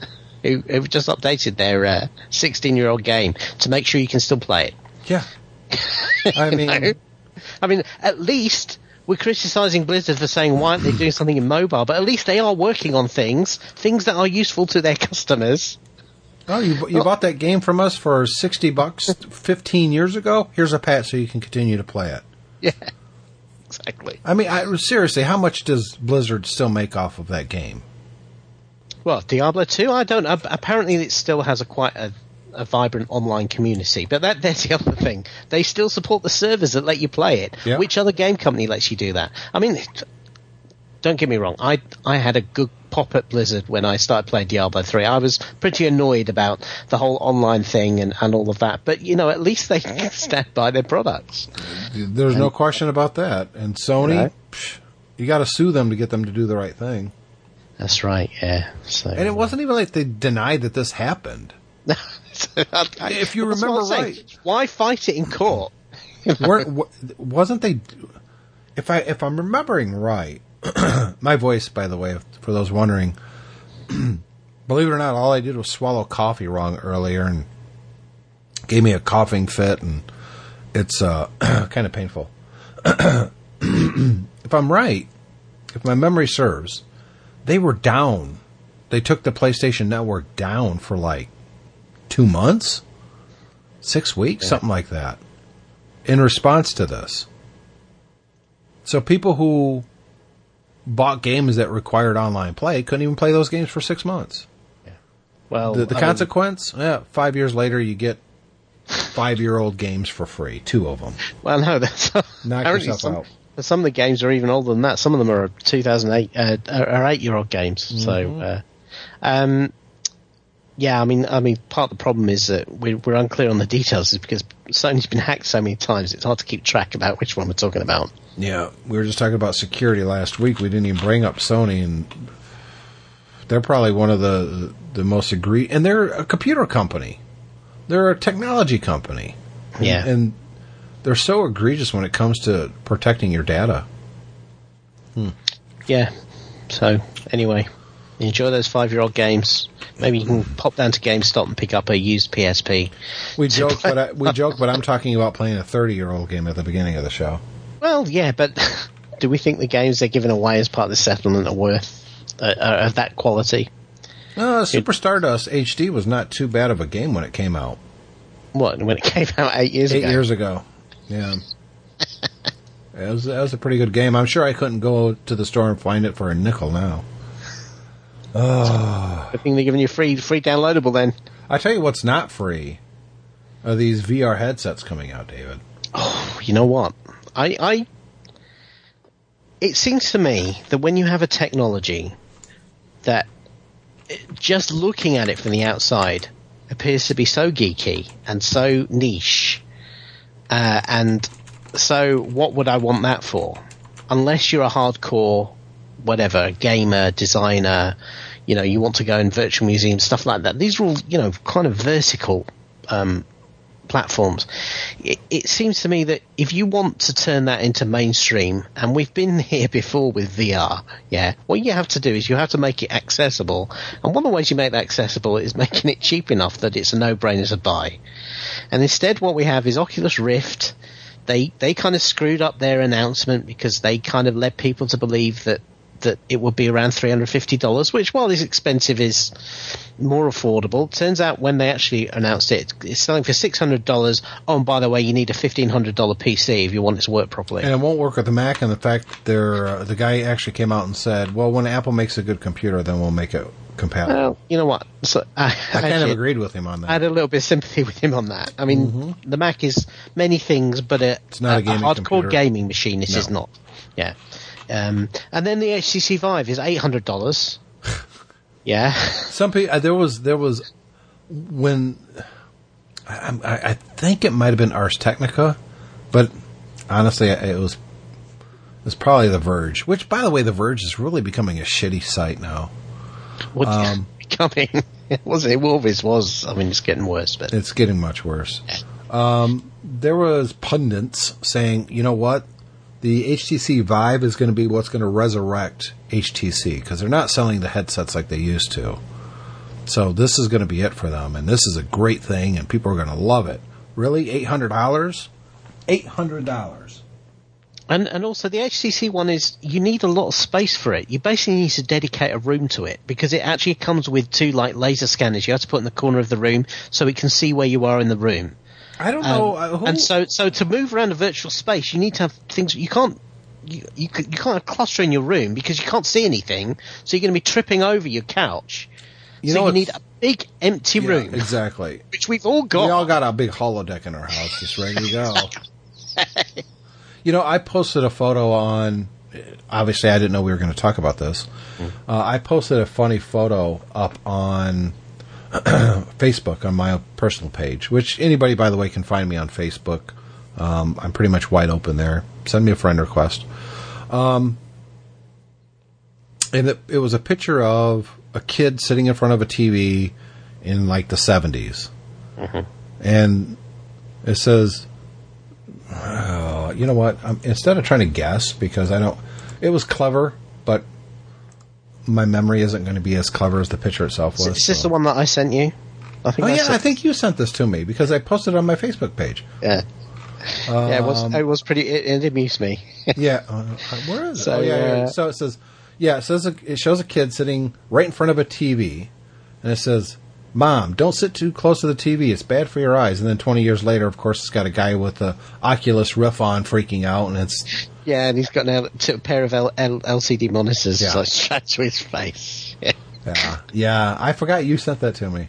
Speaker 3: who who just updated their uh, sixteen year old game to make sure you can still play it.
Speaker 2: yeah. <laughs> I mean,
Speaker 3: know? I mean, at least we're criticizing Blizzard for saying why aren't they doing something in mobile, but at least they are working on things, things that are useful to their <laughs> customers.
Speaker 2: oh, you you bought that game from us for sixty bucks fifteen years ago. Here's a patch so you can continue to play it.
Speaker 3: Yeah, <laughs> exactly.
Speaker 2: I mean, I, seriously, how much does Blizzard still make off of that game?
Speaker 3: Well, Diablo 2, I don't know. Apparently, it still has a quite a, a vibrant online community, but that there's the other thing. They still support the servers that let you play it.
Speaker 2: Yeah.
Speaker 3: Which other game company lets you do that? I mean, don't get me wrong. I I had a good pop at Blizzard when I started playing Diablo 3. I was pretty annoyed about the whole online thing and, and all of that. But, you know, at least they <laughs> stand by their products.
Speaker 2: There's no question about that. And Sony,
Speaker 3: Right.
Speaker 2: psh, you got to sue them to get them to do the right thing.
Speaker 3: That's right, yeah. So,
Speaker 2: And it wasn't even like they denied that this happened. <laughs> If you remember
Speaker 3: I'm saying.
Speaker 2: right.
Speaker 3: Why fight it in court? <laughs>
Speaker 2: weren't wasn't they if i if i'm remembering right <clears throat> my voice by the way for those wondering <clears throat> believe it or not all i did was swallow coffee wrong earlier and gave me a coughing fit and it's uh <clears throat> kind of painful if i'm right if my memory serves they were down they took the playstation network down for like two months six weeks something like that in response to this. So people who bought games that required online play couldn't even play those games for six months. Yeah.
Speaker 3: Well,
Speaker 2: The, the
Speaker 3: I mean,
Speaker 2: consequence, yeah, five years later you get five year old games for free, two of them.
Speaker 3: Well, no, that's
Speaker 2: Knock <laughs> yourself
Speaker 3: some,
Speaker 2: out.
Speaker 3: Some of the games are even older than that. Some of them are 2008 uh, are eight year old games. So,
Speaker 2: Mm-hmm.
Speaker 3: uh, um, yeah, I mean, I mean, part of the problem is that we're, we're unclear on the details, is because Sony's been hacked so many times. It's hard to keep track about which one we're talking about.
Speaker 2: Yeah, we were just talking about security last week. We didn't even bring up Sony, and they're probably one of the the most agree. And they're a computer company. They're a technology company.
Speaker 3: Yeah.
Speaker 2: and they're so egregious when it comes to protecting your data.
Speaker 3: Yeah. So, anyway, enjoy those five year old games. Maybe you can pop down to GameStop and pick up a used PSP.
Speaker 2: We joke, but I, we joke, but I'm talking about playing a 30 year old game at the beginning of the show.
Speaker 3: Well, yeah, but <laughs> do we think the games they're giving away as part of the settlement are worth uh, are of that quality?
Speaker 2: Uh, Super Stardust HD was not too bad of a game when it came out
Speaker 3: What when it <laughs> came out eight years
Speaker 2: eight
Speaker 3: ago?
Speaker 2: years ago. Yeah, it was that was a pretty good game. I'm sure I couldn't go to the store and find it for a nickel now. Oh.
Speaker 3: I think they're giving you free free downloadable then.
Speaker 2: I tell you what's not free are these VR headsets coming out, David.
Speaker 3: Oh, You know what? I, I it seems to me that when you have a technology that eh, just looking at it from the outside appears to be so geeky and so niche, uh, and so what would I want that for? Unless you're a hardcore, whatever, gamer, designer, you know, you want to go in virtual museums, stuff like that. These are all, you know, kind of vertical um, platforms. It, it seems to me that if you want to turn that into mainstream, and we've been <laughs> here before with VR, yeah, what you have to do is you have to make it accessible. And one of the ways you make that accessible is <laughs> making it cheap enough that it's a no-brainer to buy. And instead, what we have is Oculus Rift. They they kind of screwed up their announcement because they kind of led people to believe that that it would be around three hundred fifty dollars, which while is expensive, is more affordable. Turns out when they actually announced it, it's selling for six hundred dollars. Oh, and by the way, you need a fifteen hundred dollar PC if you want it to work properly.
Speaker 2: And it won't work with the Mac. And the fact there, uh, the guy actually came out and said, "Well, when Apple makes a good computer, then we'll make it compatible."
Speaker 3: Well, you know what? So, <laughs> I,
Speaker 2: I kind of agreed with him on that.
Speaker 3: I had a little bit of sympathy with him on that. I mean, the Mac is many things, but a,
Speaker 2: It's not a gaming
Speaker 3: hardcore
Speaker 2: computer.
Speaker 3: gaming machine. This
Speaker 2: No.
Speaker 3: is not. Yeah. Um, and then the HTC Vive is eight hundred dollars. <laughs> yeah.
Speaker 2: Some people, uh, there was there was when I, I, I think it might have been Ars Technica, but honestly, it was it was probably The Verge. Which, by the way, The Verge is really becoming a shitty site now.
Speaker 3: What
Speaker 2: Um, <laughs>
Speaker 3: becoming? <laughs> It wasn't. It always was. I mean, it's getting worse, but
Speaker 2: It's getting much worse. Um, there was pundits saying, you know what, the HTC Vive is going to be what's going to resurrect HTC because they're not selling the headsets like they used to. So this is going to be it for them, and this is a great thing, and people are going to love it. Really, eight hundred dollars? Eight hundred dollars.
Speaker 3: And and also the HTC one is you need a lot of space for it. You basically need to dedicate a room to it because it actually comes with two like laser scanners you have to put in the corner of the room so it can see where you are in the room.
Speaker 2: I don't
Speaker 3: Um,
Speaker 2: know. uh, who,
Speaker 3: and so so to move around a virtual space you need to have things you can't you you, you can't have cluster in your room because you can't see anything. So you're going to be tripping over your couch.
Speaker 2: You
Speaker 3: so
Speaker 2: know,
Speaker 3: you need a big empty
Speaker 2: yeah,
Speaker 3: room,
Speaker 2: exactly.
Speaker 3: which we've all got.
Speaker 2: We all got a big holodeck in our house, just ready to go. <laughs> you know, I posted a photo on. Obviously, I didn't know we were going to talk about this. Uh, I posted a funny photo up on <clears throat> Facebook on my personal page, which anybody, by the way, can find me on Facebook. Um, I'm pretty much wide open there. Send me a friend request. Um, and it, it was a picture of a kid sitting in front of a TV in like the 70s. And it says, uh, you know what? Um, instead of trying to guess, because I don't, it was clever, but my memory isn't going to be as clever as the picture itself was.
Speaker 3: Is this
Speaker 2: so-
Speaker 3: the one that I sent you? I think
Speaker 2: Oh yeah, I think you sent this to me because I posted it on my Facebook page.
Speaker 3: Yeah. yeah, it was.
Speaker 2: Um,
Speaker 3: It was pretty. It, it amused me. <laughs>
Speaker 2: Yeah, uh, where is it?
Speaker 3: So,
Speaker 2: oh, yeah, yeah.
Speaker 3: uh,
Speaker 2: So it says, yeah, it says a, it shows a kid sitting right in front of a TV, and it says, "Mom, don't sit too close to the TV; it's bad for your eyes." And then 20 years later, of course, it's got a guy with the Oculus Rift on, freaking out, and it's
Speaker 3: yeah, and he's got a pair of L- L- LCD monitors
Speaker 2: Yeah.
Speaker 3: like strapped to his face. Yeah. <laughs>
Speaker 2: yeah, yeah. I forgot you sent that to me.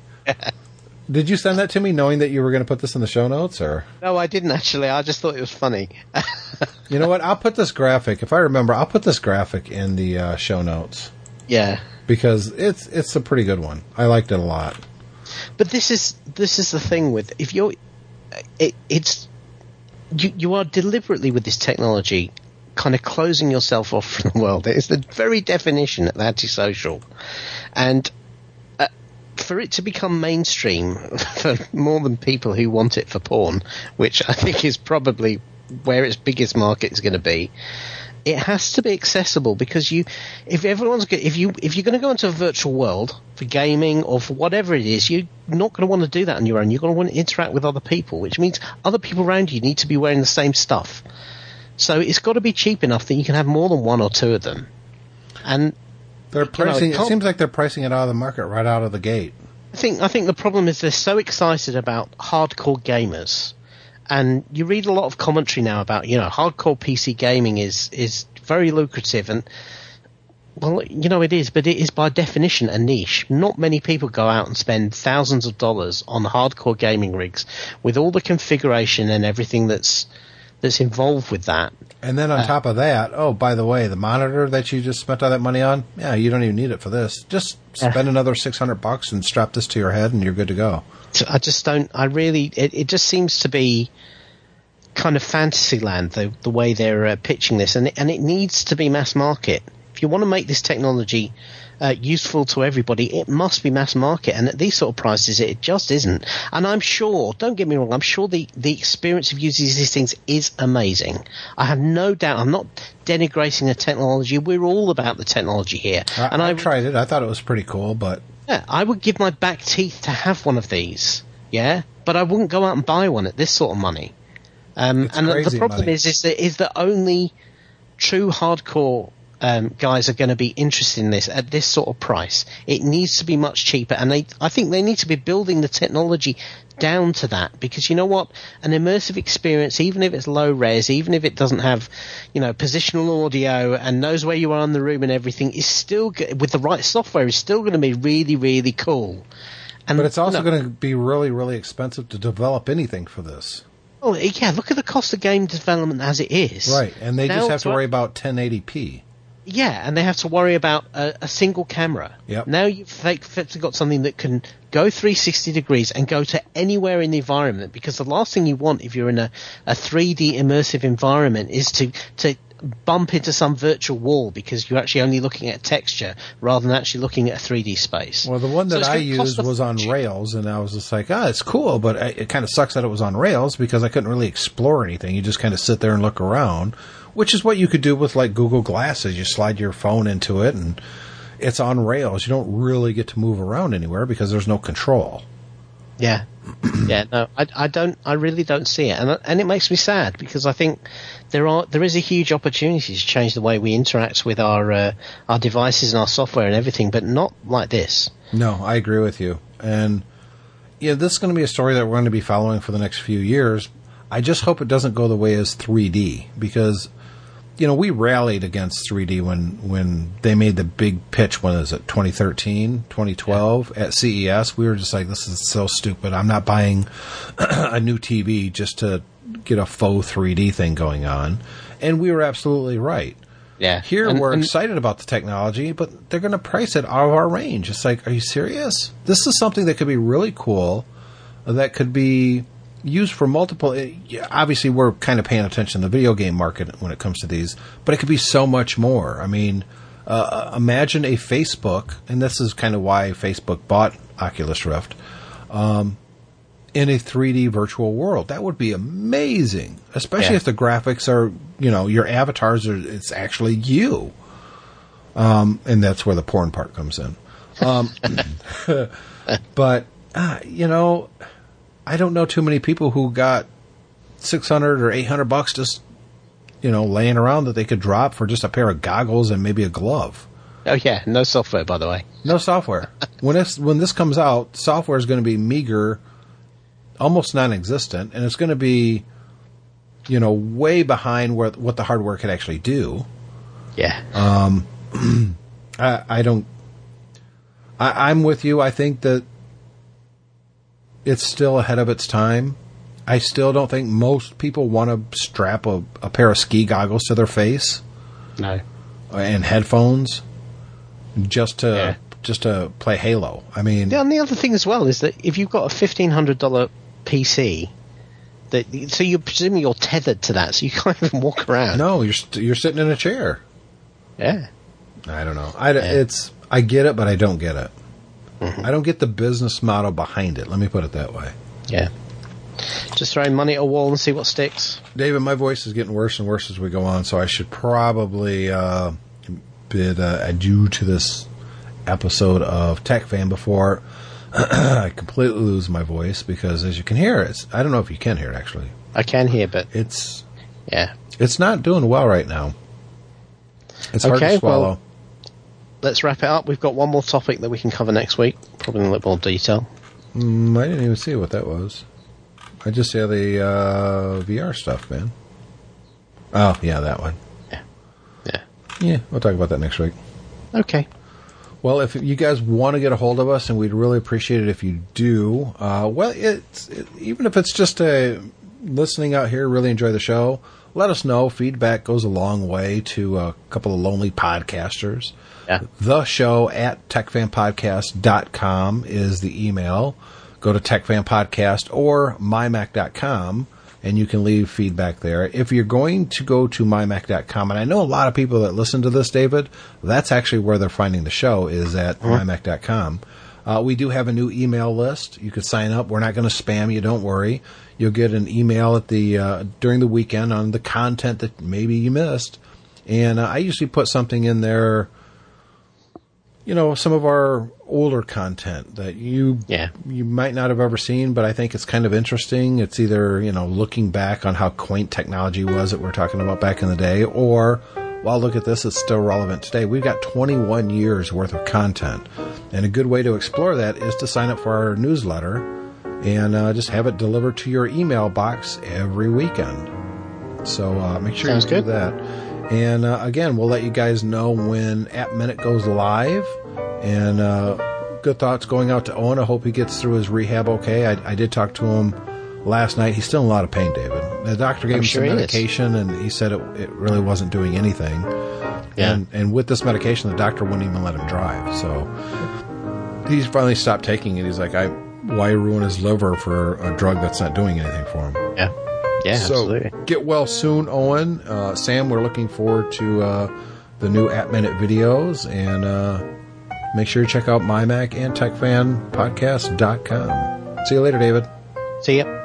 Speaker 2: Did you send that to me knowing that you were going to put this in the show notes, or
Speaker 3: No, I didn't actually. I just thought it was funny. <laughs>
Speaker 2: you know what? I'll put this graphic. If I remember, I'll put this graphic in the uh, show notes
Speaker 3: yeah,
Speaker 2: because it's it's a pretty good one. I liked it a lot.
Speaker 3: But this is this is the thing with if you're, it, it's you you are deliberately with this technology kind of closing yourself off from the world. It is the very definition of antisocial, and. uh, For it to become mainstream <laughs> for more than people who want it for porn, which I think is probably where its biggest market is going to be, it has to be accessible because you, if everyone's if you if you're going to go into a virtual world for gaming or for whatever it is, you're not going to want to do that on your own. You're going to want to interact with other people, which means other people around you need to be wearing the same stuff. So it's got to be cheap enough that you can have more than one or two of them. And
Speaker 2: They're pricing. it
Speaker 3: can't-
Speaker 2: seems like they're pricing it out of the market right out of the gate.
Speaker 3: I think I think the problem is they're so excited about hardcore gamers, and you read a lot of commentary now about you know hardcore PC gaming is is very lucrative and. Well, you know it is, but it is by definition a niche. Not many people go out and spend thousands of dollars on hardcore gaming rigs with all the configuration and everything that's that's involved with that.
Speaker 2: And then on top of that, oh, by the way, the monitor that you just spent all that money on, yeah, you don't even need it for this. Just spend another six hundred bucks and strap this to your head, and you're good to go.
Speaker 3: I just don't. I really. It, it just seems to be kind of fantasy land the the way they're uh, pitching this, and and it needs to be mass market. If you want to make this technology uh, useful to everybody, it must be mass market, and at these sort of prices, it just isn't. And I'm sure. Don't get me wrong. I'm sure the the experience of using these things is amazing. I have no doubt. I'm not denigrating the technology. We're all about the technology here,
Speaker 2: I,
Speaker 3: and
Speaker 2: I,
Speaker 3: I
Speaker 2: tried it. I thought it was pretty cool, but
Speaker 3: yeah, I would give my back teeth to have one of these. Yeah, but I wouldn't go out and buy one at this sort of money. Um, and the- problem
Speaker 2: money.
Speaker 3: is, is that is that only true hardcore um, guys are going to be interested in this at this sort of price. It needs to be much cheaper, and they, I think they need to be building the technology down to that because you know what, an immersive experience, even if it's low res, even if it doesn't have, you know, positional audio and knows where you are in the room and everything, is still with the right software is still going to be really, really cool. And
Speaker 2: But it's also
Speaker 3: you know,
Speaker 2: going to be really, really expensive to develop anything for this.
Speaker 3: Oh, yeah, look at the cost of game development as it is.
Speaker 2: Right. And they
Speaker 3: Now
Speaker 2: just have to
Speaker 3: to-
Speaker 2: worry about 1080p.
Speaker 3: Yeah, and they have to worry about a, a single camera.
Speaker 2: Yep.
Speaker 3: Now you've effectively got something that can go 360 degrees and go to anywhere in the environment because the last thing you want if you're in a, a 3D immersive environment is to, to bump into some virtual wall because you're actually only looking at texture rather than actually looking at a 3D space.
Speaker 2: Well, the one that
Speaker 3: it's
Speaker 2: I used was on
Speaker 3: fortune.
Speaker 2: Rails, and I was just like, ah, it's cool, but it kind of sucks that it was on Rails because I couldn't really explore anything. You just kind of sit there and look around, which is what you could do with like Google Glasses. You slide your phone into it, and it's on Rails. You don't really get to move around anywhere because there's no control.
Speaker 3: Yeah, <clears throat> yeah. No, I, I don't. I really don't see it, and and it makes me sad because I think there are there is a huge opportunity to change the way we interact with our uh, our devices and our software and everything, but not like this.
Speaker 2: No, I agree with you. And yeah, this is going to be a story that we're going to be following for the next few years. I just hope it doesn't go the way as 3D because you know, we rallied against 3D when when they made the big pitch when is it 2013, 2012 at CES. We were just like this is so stupid. I'm not buying <clears throat> a new TV just to get a faux 3D thing going on. And we were absolutely right.
Speaker 3: Yeah.
Speaker 2: Here
Speaker 3: And-
Speaker 2: we're
Speaker 3: and-
Speaker 2: excited about the technology, but they're going to price it out of our range. It's like, are you serious? This is something that could be really cool, that could be used for multiple. eh, Obviously, we're kind of paying attention to the video game market when it comes to these, but it could be so much more. I mean, uh, imagine a Facebook, and this is kind of why Facebook bought Oculus Rift. Um, in a 3D virtual world, that would be amazing. Especially
Speaker 3: Yeah.
Speaker 2: if the graphics are, you know, your avatars are. It's actually you. Um, and that's where the porn part comes in. Um, <laughs> but uh, you know, I don't know too many people who got six hundred or eight hundred bucks just you know laying around that they could drop for just a pair of goggles and maybe a glove.
Speaker 3: Oh yeah, no software by the way.
Speaker 2: No software. <laughs> when this when this comes out, software is going to be meager, almost non-existent, and it's going to be, you know, way behind where what the hardware could actually do.
Speaker 3: Yeah.
Speaker 2: Um, <clears throat> I, I don't. I, I'm with you. I think that it's still ahead of its time. I still don't think most people want to strap a, a pair of ski goggles to their face
Speaker 3: no.
Speaker 2: and headphones just to
Speaker 3: Yeah.
Speaker 2: just to play Halo. I mean,
Speaker 3: Yeah, and the other thing as well is that if you've got a fifteen hundred dollar PC, that so you're presuming you're tethered to that, so you <laughs> can't even walk around.
Speaker 2: no, you're st- you're sitting in a chair.
Speaker 3: Yeah.
Speaker 2: I don't know. I, It's I get it, but I don't get it.
Speaker 3: Mm-hmm.
Speaker 2: I don't get the business model behind it. Let me put it that way.
Speaker 3: Yeah. Just throwing money at a wall and see what sticks.
Speaker 2: David, my voice is getting worse and worse as we go on, so I should probably uh, bid uh, adieu to this episode of Tech Fan before <clears throat> I completely lose my voice because, as you can hear, it's I don't know if you can hear it actually.
Speaker 3: I can hear, but
Speaker 2: It's
Speaker 3: yeah.
Speaker 2: it's not doing well right now. It's hard to swallow.
Speaker 3: well- Let's wrap it up. We've got one more topic that we can cover next week, probably in a little more detail.
Speaker 2: Mm, I didn't even see what that was. I just saw the uh, VR stuff, man. Oh yeah, that one.
Speaker 3: Yeah.
Speaker 2: Yeah, Yeah, we'll talk about that next week.
Speaker 3: Okay.
Speaker 2: Well, if you guys want to get a hold of us, and we'd really appreciate it if you do. Uh, well, it's it, even if it's just a listening out here, really enjoy the show. Let us know. Feedback goes a long way to a couple of lonely podcasters.
Speaker 3: Yeah.
Speaker 2: The show at techfanpodcast.com is the email. Go to techfanpodcast or mymac.com and you can leave feedback there. If you're going to go to mymac.com, and I know a lot of people that listen to this, David, that's actually where they're finding the show is at mymac.com. Uh, we do have a new email list. You could sign up. We're not going to spam you. Don't worry. You'll get an email at the uh, during the weekend on the content that maybe you missed. And uh, I usually put something in there you know some of our older content that you
Speaker 3: Yeah.
Speaker 2: you might not have ever seen but i think it's kind of interesting it's either you know looking back on how quaint technology was that we're talking about back in the day or wow, look at this, it's still relevant today. We've got 21 years worth of content. And a good way to explore that is to sign up for our newsletter and uh, just have it delivered to your email box every weekend. So uh, make sure
Speaker 3: Sounds
Speaker 2: you do
Speaker 3: good.
Speaker 2: that. And uh, again, we'll let you guys know when App Minute goes live. And uh, good thoughts going out to Owen. I hope he gets through his rehab okay. I, I did talk to him last night. He's still in a lot of pain, David. The doctor gave
Speaker 3: I'm
Speaker 2: him
Speaker 3: sure
Speaker 2: some medication, and he said it, it really wasn't doing anything.
Speaker 3: Yeah.
Speaker 2: And, and with this medication, the doctor wouldn't even let him drive. So he's finally stopped taking it. He's like, I why ruin his liver for a drug that's not doing anything for him?
Speaker 3: Yeah. Yeah,
Speaker 2: so
Speaker 3: absolutely.
Speaker 2: get well soon, Owen. Uh, Sam, we're looking forward to uh, the new App Minute videos, and uh, make sure you check out MyMac and TechFanPodcast.com. See you later, David.
Speaker 3: See ya.